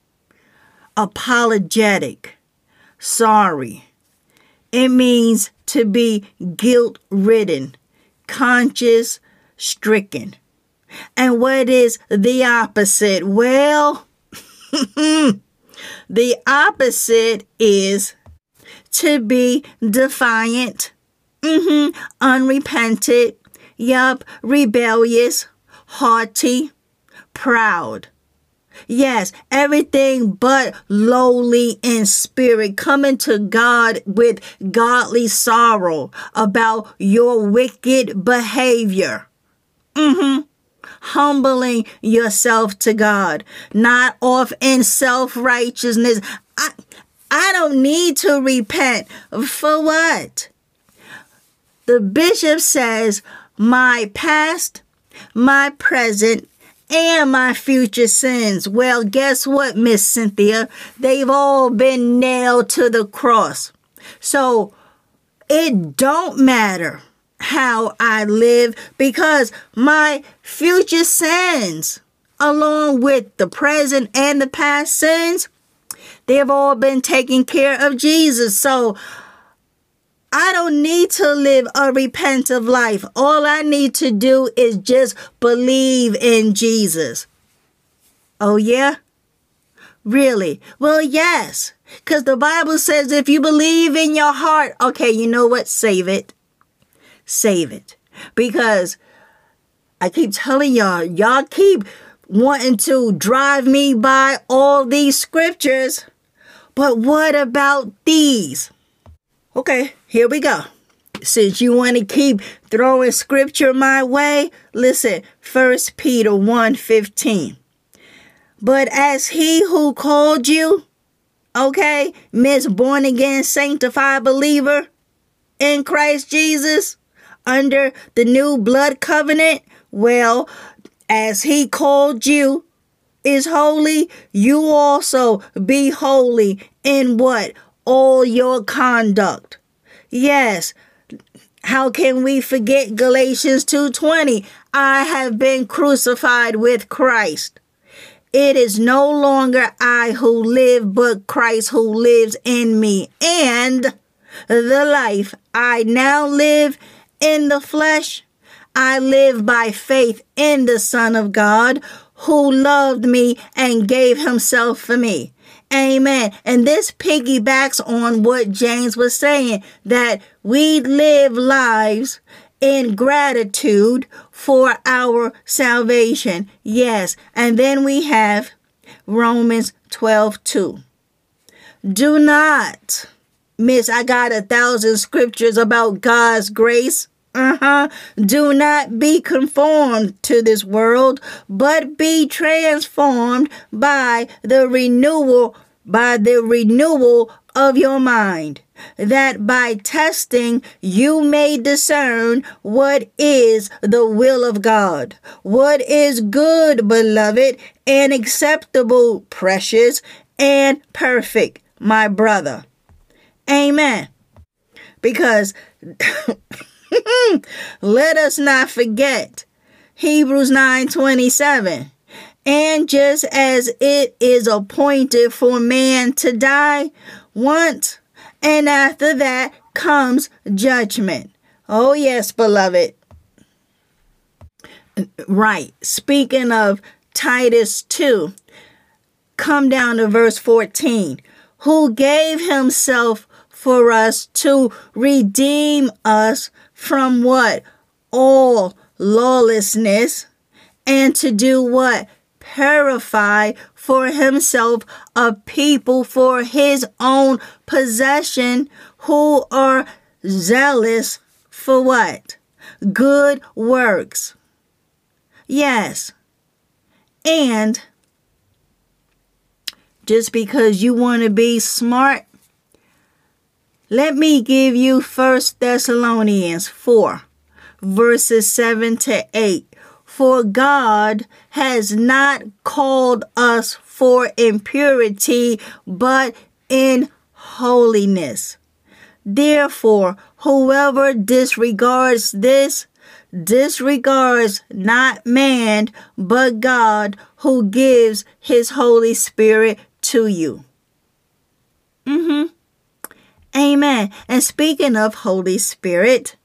apologetic, sorry. It means to be guilt ridden, conscience stricken. And what is the opposite? Well, the opposite is to be defiant, mm-hmm, unrepentant, yup, rebellious, haughty, proud. Yes, everything but lowly in spirit, coming to God with godly sorrow about your wicked behavior. Mm-hmm humbling yourself to God, not off in self righteousness. I, I don't need to repent. For what? The bishop says, My past, my present, and my future sins. Well, guess what, Miss Cynthia? They've all been nailed to the cross. So it don't matter how I live because my future sins, along with the present and the past sins, they've all been taken care of Jesus. So I don't need to live a repentant life. All I need to do is just believe in Jesus. Oh, yeah? Really? Well, yes. Because the Bible says if you believe in your heart, okay, you know what? Save it save it. Because I keep telling y'all, y'all keep wanting to drive me by all these scriptures. But what about these? Okay, here we go. Since you want to keep throwing scripture my way, listen, First Peter 1:15. But as he who called you, okay, Miss born again sanctified believer in Christ Jesus, under the new blood covenant? Well, as he called you is holy, you also be holy in what? All your conduct. Yes. How can we forget Galatians 2:20? I have been crucified with Christ. It is no longer I who live, but Christ who lives in me. And the life I now live in the flesh. I live by faith in the Son of God who loved me and gave himself for me. Amen. And this piggybacks on what James was saying that we live lives in gratitude for our salvation. Yes. And then we have Romans 12 2. Do not Miss, I got a thousand scriptures about God's grace. Uh-huh. Do not be conformed to this world, but be transformed by the renewal by the renewal of your mind, that by testing you may discern what is the will of God, what is good, beloved, and acceptable, precious, and perfect, my brother. Amen. Because let us not forget Hebrews 9:27. And just as it is appointed for man to die once, and after that comes judgment. Oh, yes, beloved. Right. Speaking of Titus 2, come down to verse 14. Who gave himself for us to redeem us from what? all lawlessness and to do what? Purify for himself a people for his own possession who are zealous for what? Good works. Yes. And just because you want to be smart, let me give you First Thessalonians 4 verses 7 to 8. For God has not called us for impurity, but in holiness. Therefore, whoever disregards this disregards not man, but God who gives his Holy Spirit to you. Mm-hmm. Amen. And speaking of Holy Spirit,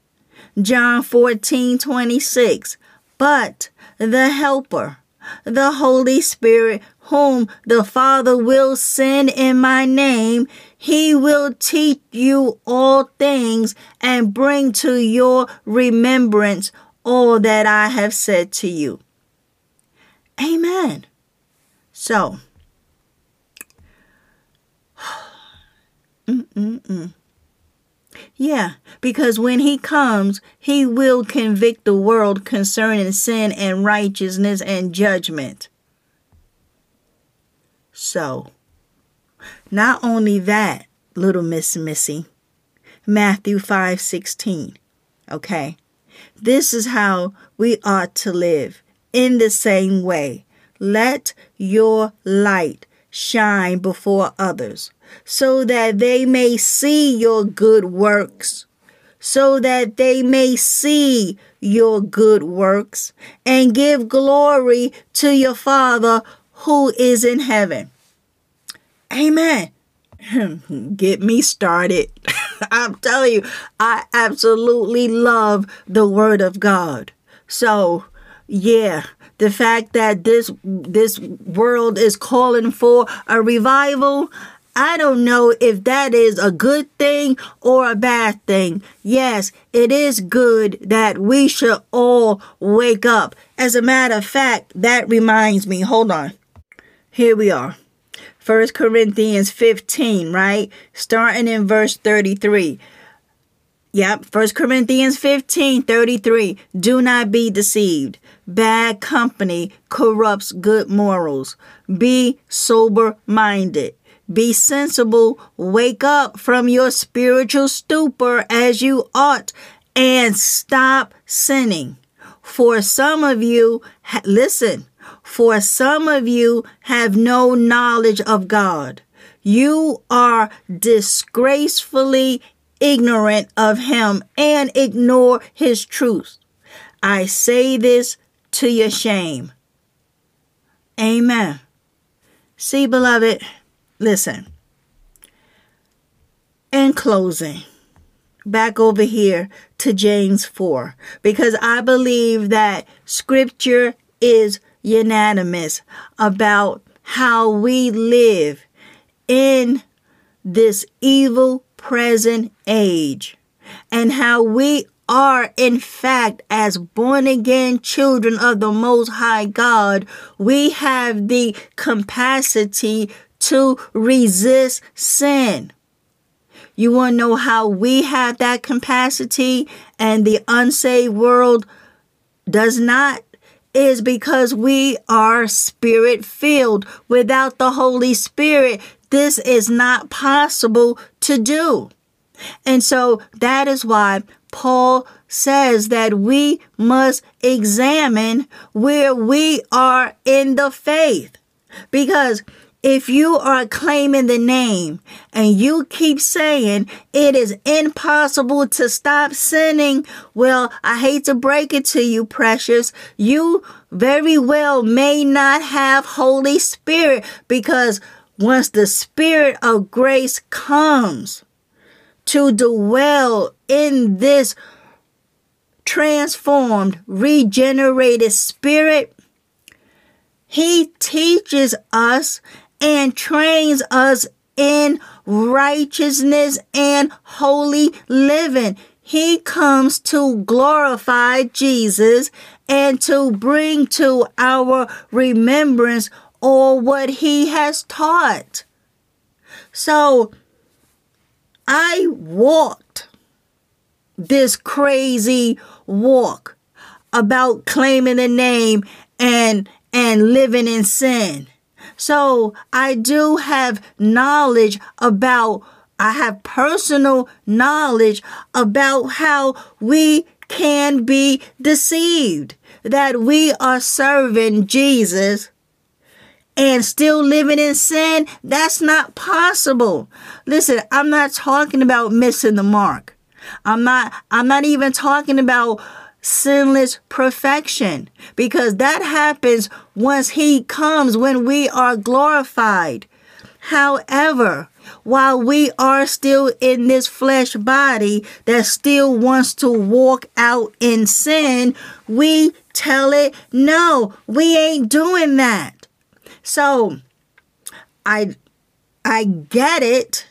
John 14 26. But the Helper, the Holy Spirit, whom the Father will send in my name, he will teach you all things and bring to your remembrance all that I have said to you. Amen. So, mm-mm-mm. Yeah, because when he comes, he will convict the world concerning sin and righteousness and judgment. So, not only that, little Miss Missy, Matthew 5 16. Okay, this is how we ought to live in the same way. Let your light shine before others so that they may see your good works, so that they may see your good works and give glory to your Father who is in heaven. Amen. Get me started. I'm telling you, I absolutely love the Word of God. So, yeah, the fact that this this world is calling for a revival I don't know if that is a good thing or a bad thing. Yes, it is good that we should all wake up. As a matter of fact, that reminds me, hold on. Here we are. First Corinthians 15, right? Starting in verse 33. Yep, First Corinthians 15, 33. Do not be deceived. Bad company corrupts good morals. Be sober minded. Be sensible. Wake up from your spiritual stupor as you ought and stop sinning. For some of you, listen, for some of you have no knowledge of God. You are disgracefully ignorant of Him and ignore His truth. I say this to your shame. Amen. See, beloved, Listen. In closing, back over here to James 4, because I believe that scripture is unanimous about how we live in this evil present age and how we are, in fact, as born again children of the Most High God, we have the capacity to resist sin. You want to know how we have that capacity and the unsaved world does not? Is because we are spirit filled. Without the Holy Spirit, this is not possible to do. And so that is why Paul says that we must examine where we are in the faith. Because if you are claiming the name and you keep saying it is impossible to stop sinning, well, I hate to break it to you, precious. You very well may not have Holy Spirit because once the Spirit of grace comes to dwell in this transformed, regenerated spirit, he teaches us and trains us in righteousness and holy living. he comes to glorify Jesus and to bring to our remembrance all what he has taught. So I walked this crazy walk about claiming the name and and living in sin. So I do have knowledge about I have personal knowledge about how we can be deceived, that we are serving Jesus and still living in sin. That's not possible. Listen, I'm not talking about missing the mark. I'm not, I'm not even talking about sinless perfection because that happens once he comes when we are glorified. However, while we are still in this flesh body that still wants to walk out in sin, we tell it, no, we ain't doing that. So I I get it,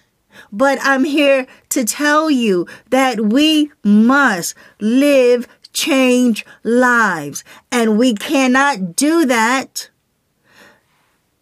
but I'm here to tell you that we must live change lives. And we cannot do that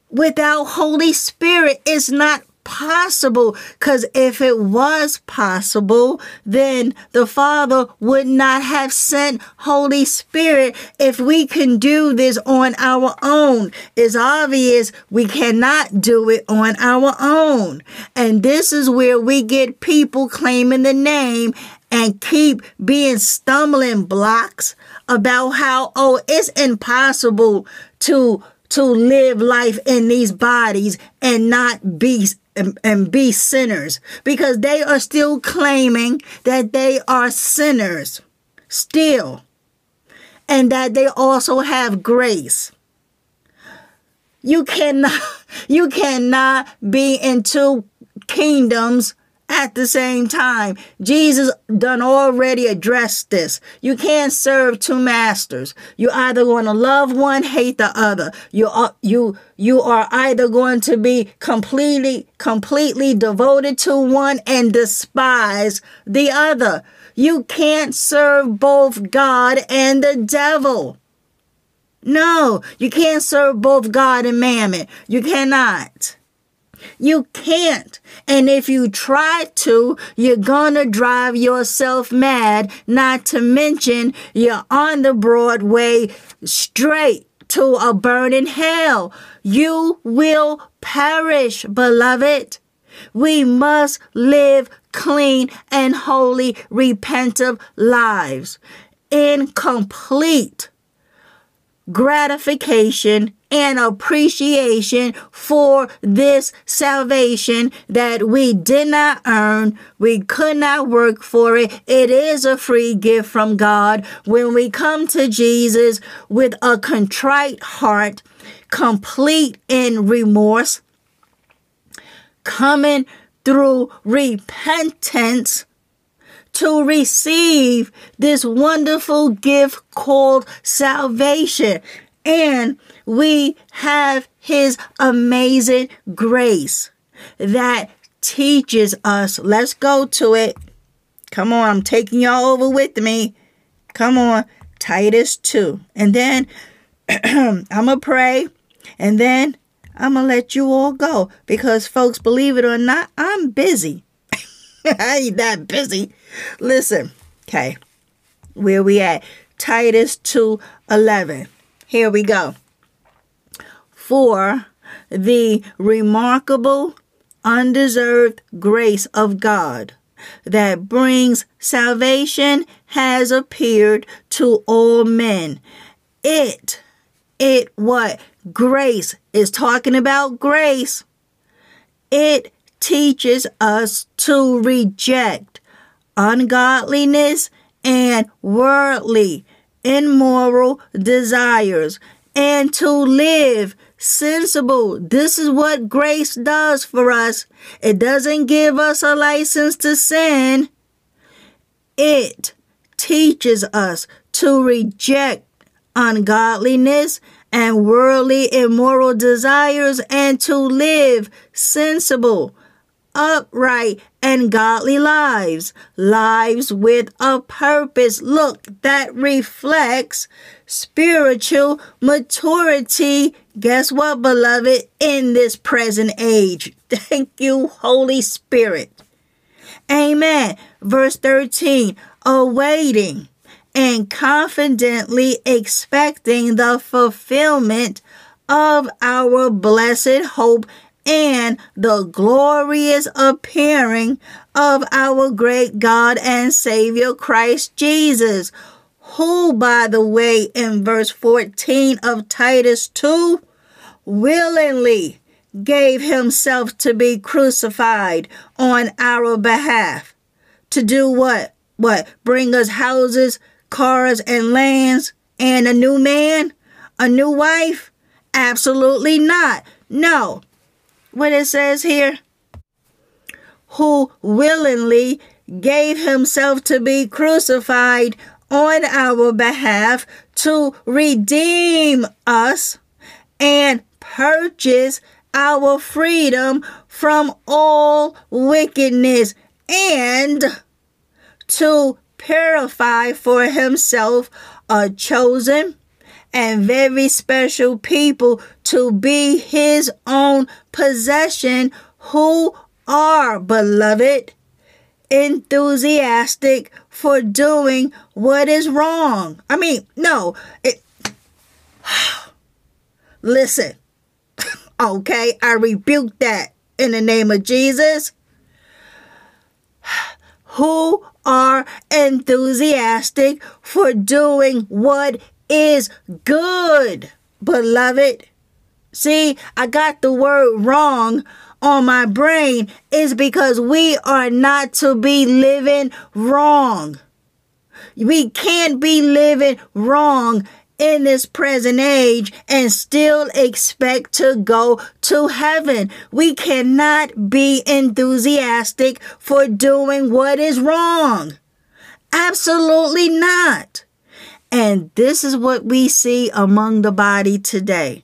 without Holy Spirit. It's not possible because if it was possible then the father would not have sent holy spirit. If we can do this on our own it's obvious we cannot do it on our own. And this is where we get people claiming the name and keep being stumbling blocks about how oh it's impossible to to live life in these bodies and not be and, and be sinners because they are still claiming that they are sinners still and that they also have grace. You cannot you cannot be in two kingdoms at the same time. Jesus done already addressed this. You can't serve two masters. You either going to love one, hate the other. You are you you are either going to be completely completely devoted to one and despise the other. You can't serve both God and the devil. No, you can't serve both God and mammon. You cannot. You can't. And if you try to, you're gonna drive yourself mad, not to mention you're on the Broadway straight to a burning hell. You will perish, beloved. We must live clean and holy, repentant lives in complete gratification and appreciation for this salvation that we did not earn. We could not work for it. It is a free gift from God. When we come to Jesus with a contrite heart, complete in remorse, coming through repentance, to receive this wonderful gift called salvation. And we have his amazing grace that teaches us. Let's go to it. Come on, I'm taking y'all over with me. Come on, Titus 2. And then I'm going to pray. And then I'm going to let you all go. Because, folks, believe it or not, I'm busy. I ain't that busy. Listen, okay, where we at? Titus 2 11. Here we go. For the remarkable, undeserved grace of God that brings salvation has appeared to all men. It, it what? Grace is talking about grace. It teaches us to reject ungodliness and worldly, immoral desires and to live sensible. This is what grace does for us. It doesn't give us a license to sin. It teaches us to reject ungodliness and worldly immoral desires and to live sensible upright and godly lives, lives with a purpose. Look, that reflects spiritual maturity. Guess what, beloved? In this present age. Thank you, Holy Spirit. Amen. Verse 13, awaiting and confidently expecting the fulfillment of our blessed hope and the glorious appearing of our great God and Savior Christ Jesus, who, by the way, in verse 14 of Titus 2, willingly gave himself to be crucified on our behalf. To do what? What? Bring us houses, cars, and lands, and a new man? A new wife? Absolutely not. No. What it says here? Who willingly gave himself to be crucified on our behalf to redeem us and purchase our freedom from all wickedness and to purify for himself a chosen and very special people to be his own possession who are beloved enthusiastic for doing what is wrong. I mean, no, it, listen, okay, I rebuke that in the name of Jesus. Who are enthusiastic for doing what is good, beloved. See, I got the word wrong on my brain is because we are not to be living wrong. We can't be living wrong in this present age and still expect to go to heaven. We cannot be enthusiastic for doing what is wrong. Absolutely not. And this is what we see among the body today.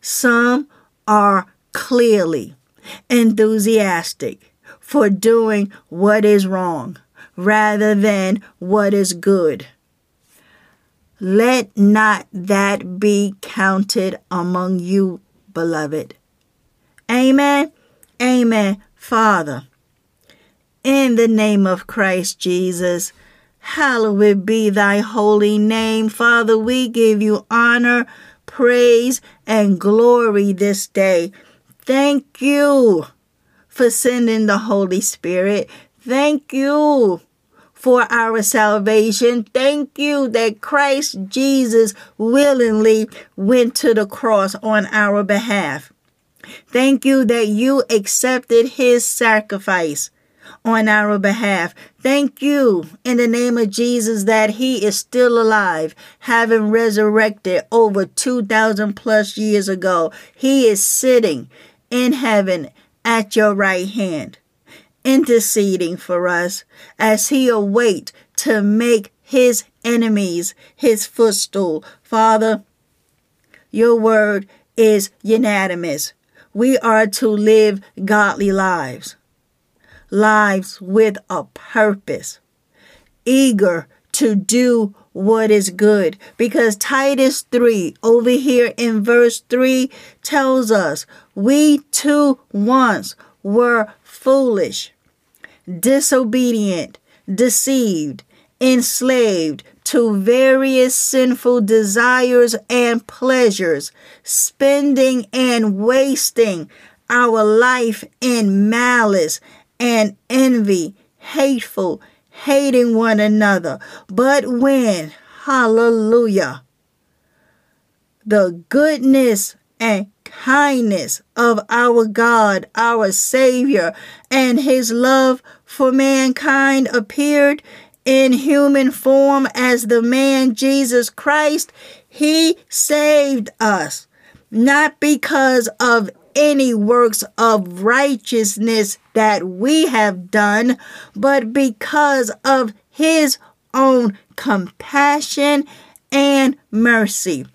Some are clearly enthusiastic for doing what is wrong rather than what is good. Let not that be counted among you, beloved. Amen. Amen. Father, in the name of Christ Jesus, hallowed be thy holy name. Father, we give you honor, praise, and glory this day. Thank you for sending the Holy Spirit. Thank you for our salvation. Thank you that Christ Jesus willingly went to the cross on our behalf. Thank you that you accepted his sacrifice on our behalf. Thank you in the name of Jesus that he is still alive, having resurrected over 2,000 plus years ago. He is sitting in heaven at your right hand interceding for us as he await to make his enemies his footstool. Father, your word is unanimous. We are to live godly lives, lives with a purpose, eager to do what is good. Because Titus 3 over here in verse 3 tells us we too once were foolish, disobedient, deceived, enslaved to various sinful desires and pleasures, spending and wasting our life in malice and envy, hateful, hating one another. But when, hallelujah, the goodness and kindness of our God, our Savior, and His love for mankind appeared in human form as the man Jesus Christ, He saved us, not because of any works of righteousness that we have done, but because of His own compassion and mercy.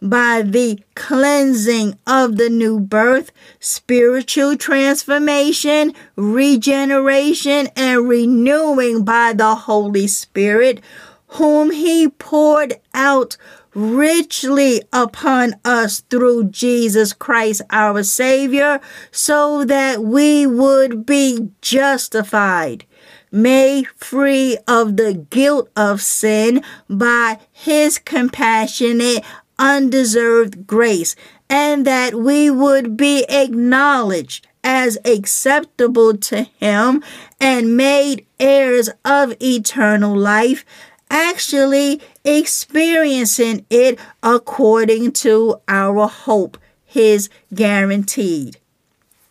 By the cleansing of the new birth, spiritual transformation, regeneration, and renewing by the Holy Spirit, whom He poured out richly upon us through Jesus Christ our Savior, so that we would be justified, made free of the guilt of sin by His compassionate, undeserved grace, and that we would be acknowledged as acceptable to Him and made heirs of eternal life actually experiencing it according to our hope, His guaranteed.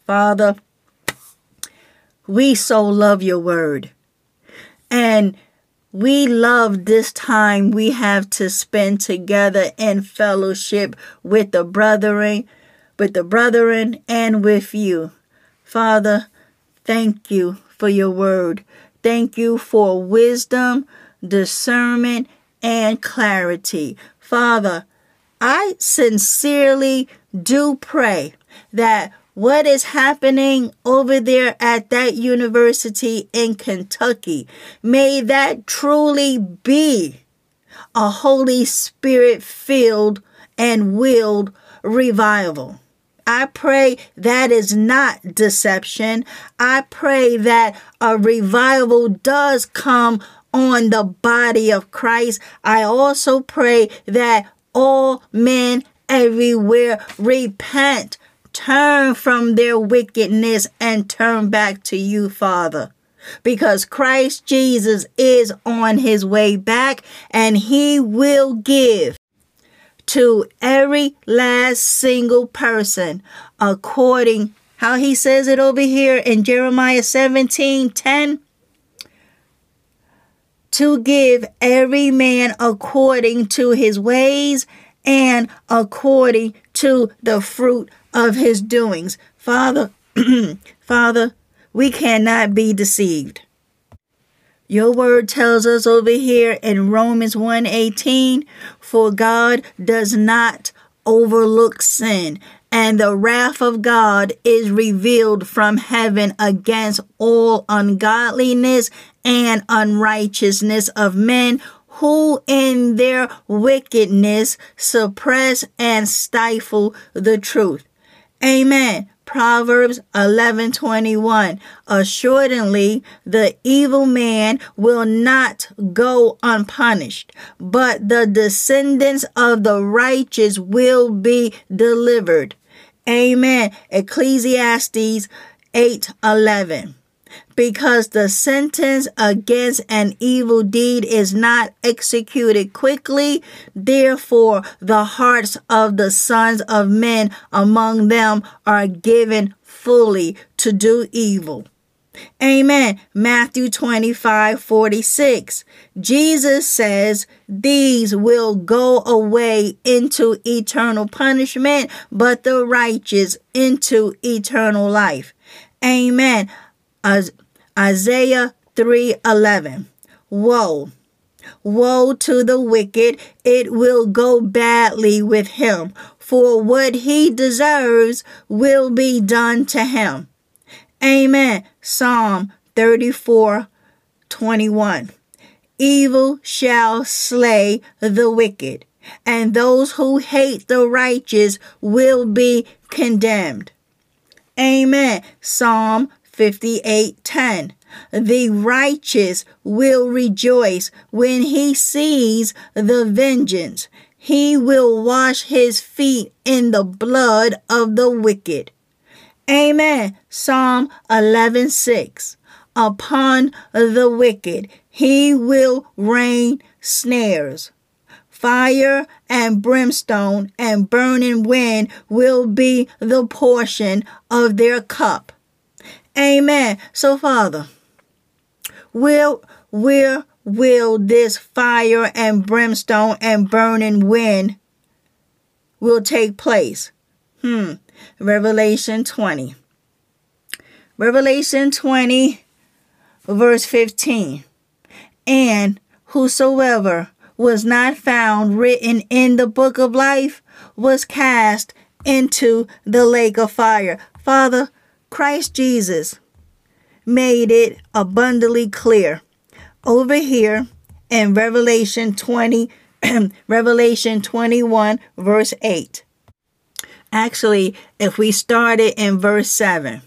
Father, we so love your word. And we love this time we have to spend together in fellowship with the brethren, with the brethren and with you. Father, thank you for your word. Thank you for wisdom, discernment, and clarity. Father, I sincerely do pray that what is happening over there at that university in Kentucky, may that truly be a Holy Spirit filled and willed revival. I pray that is not deception. I pray that a revival does come on the body of Christ. I also pray that all men everywhere repent, turn from their wickedness, and turn back to you, Father. Because Christ Jesus is on his way back and he will give to every last single person according how he says it over here in Jeremiah 17 10 to give every man according to his ways and according to the fruit of his doings. Father, Father, we cannot be deceived. Your word tells us over here in Romans 1:18, for God does not overlook sin, and the wrath of God is revealed from heaven against all ungodliness and unrighteousness of men who in their wickedness suppress and stifle the truth. Amen. Proverbs 11:21 Assuredly the evil man will not go unpunished but the descendants of the righteous will be delivered. Amen. Ecclesiastes 8:11 because the sentence against an evil deed is not executed quickly. Therefore, the hearts of the sons of men among them are given fully to do evil. Amen. Matthew 25 46. Jesus says, These will go away into eternal punishment, but the righteous into eternal life. Amen. Isaiah 3:11. Woe! Woe to the wicked, it will go badly with him, for what he deserves will be done to him. Amen. Psalm 34 21. Evil shall slay the wicked, and those who hate the righteous will be condemned. Amen. Psalm 58:10 The righteous will rejoice when he sees the vengeance. He will wash his feet in the blood of the wicked. Amen. Psalm 11:6 Upon the wicked he will rain snares. Fire and brimstone and burning wind will be the portion of their cup. Amen. So, Father, will where will this fire and brimstone and burning wind will take place? Hmm. Revelation 20. Revelation 20, verse 15. And whosoever was not found written in the book of life was cast into the lake of fire. Father, Christ Jesus made it abundantly clear over here in Revelation 20 Revelation 21 verse 8. Actually, if we started in verse 7,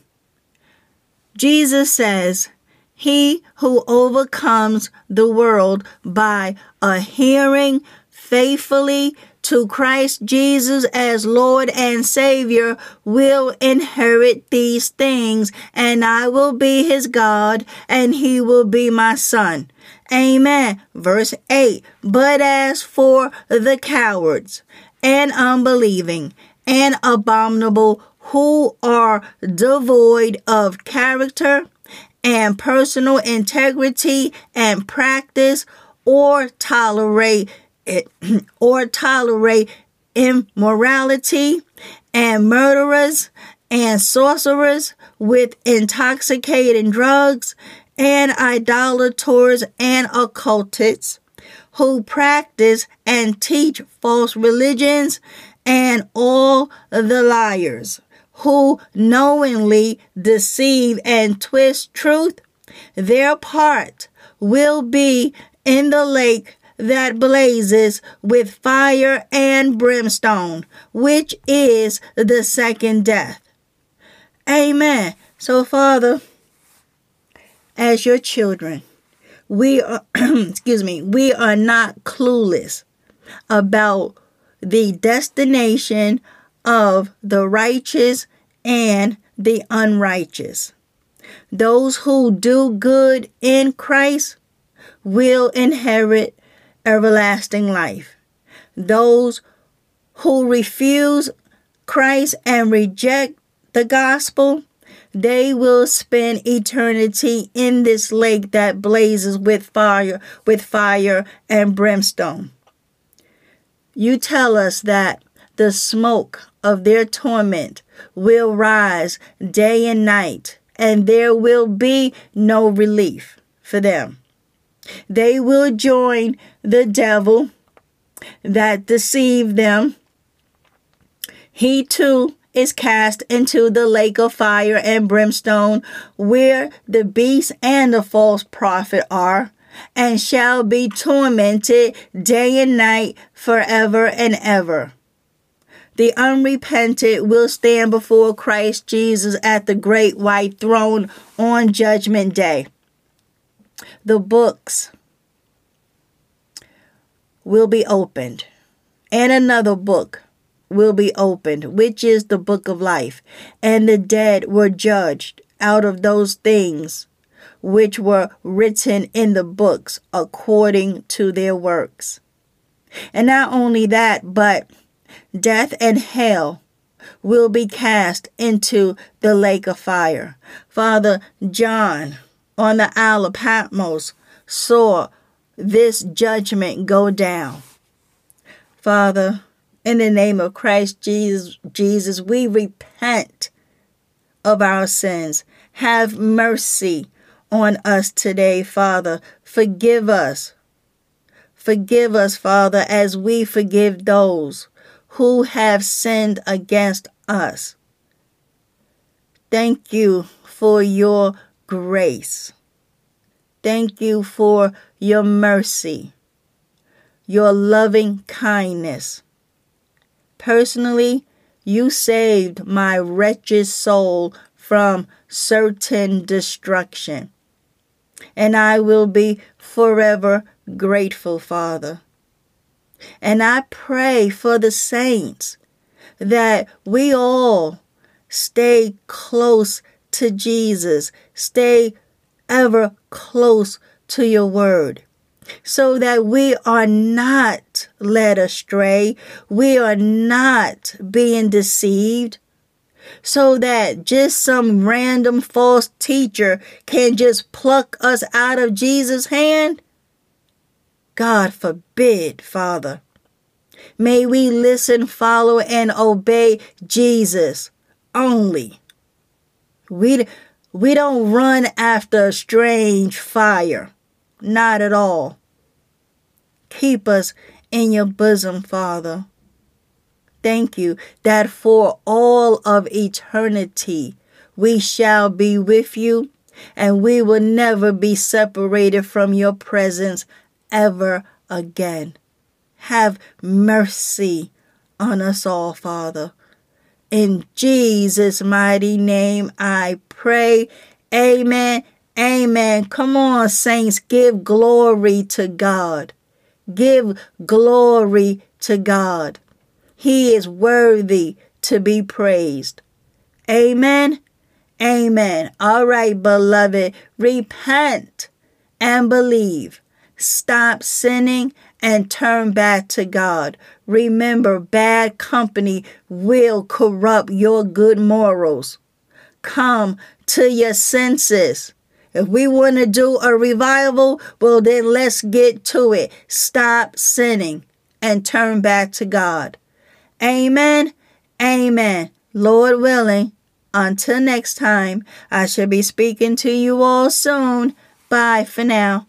Jesus says, He who overcomes the world by adhering faithfully to Christ Jesus as Lord and Savior will inherit these things, and I will be his God, and he will be my son. Amen. Verse 8 But as for the cowards and unbelieving and abominable who are devoid of character and personal integrity and practice or tolerate or tolerate immorality and murderers and sorcerers with intoxicating drugs and idolaters and occultists who practice and teach false religions and all the liars who knowingly deceive and twist truth, their part will be in the lake that blazes with fire and brimstone, which is the second death. Amen. So, Father, as your children, we are, excuse me, we are not clueless about the destination of the righteous and the unrighteous. Those who do good in Christ will inherit everlasting life. Those who refuse Christ and reject the gospel, they will spend eternity in this lake that blazes with fire, with fire and brimstone. You tell us that the smoke of their torment will rise day and night, and there will be no relief for them. They will join the devil that deceived them. He too is cast into the lake of fire and brimstone, where the beast and the false prophet are, and shall be tormented day and night forever and ever. The unrepentant will stand before Christ Jesus at the great white throne on Judgment Day the books will be opened, and another book will be opened, which is the book of life, and the dead were judged out of those things which were written in the books according to their works. And not only that, but death and hell will be cast into the lake of fire. Father John on the Isle of Patmos saw this judgment go down. Father, in the name of Christ Jesus, Jesus, we repent of our sins. Have mercy on us today, Father. Forgive us. Forgive us, Father, as we forgive those who have sinned against us. Thank you for your grace. Thank you for your mercy, your loving kindness. Personally, you saved my wretched soul from certain destruction. And I will be forever grateful, Father. And I pray for the saints that we all stay close to Jesus. Stay ever close to your word so that we are not led astray. We are not being deceived. So that just some random false teacher can just pluck us out of Jesus' hand? God forbid, Father. May we listen, follow, and obey Jesus only. We, we don't run after strange fire. Not at all. Keep us in your bosom, Father. Thank you that for all of eternity we shall be with you and we will never be separated from your presence ever again. Have mercy on us all, Father. In Jesus' mighty name I pray. Amen. Amen. Come on, saints, give glory to God. Give glory to God. He is worthy to be praised. Amen. Amen. All right, beloved, repent and believe. Stop sinning and turn back to God. Remember, bad company will corrupt your good morals. Come to your senses. If we want to do a revival, well, then let's get to it. Stop sinning and turn back to God. Amen. Amen. Lord willing, until next time, I shall be speaking to you all soon. Bye for now.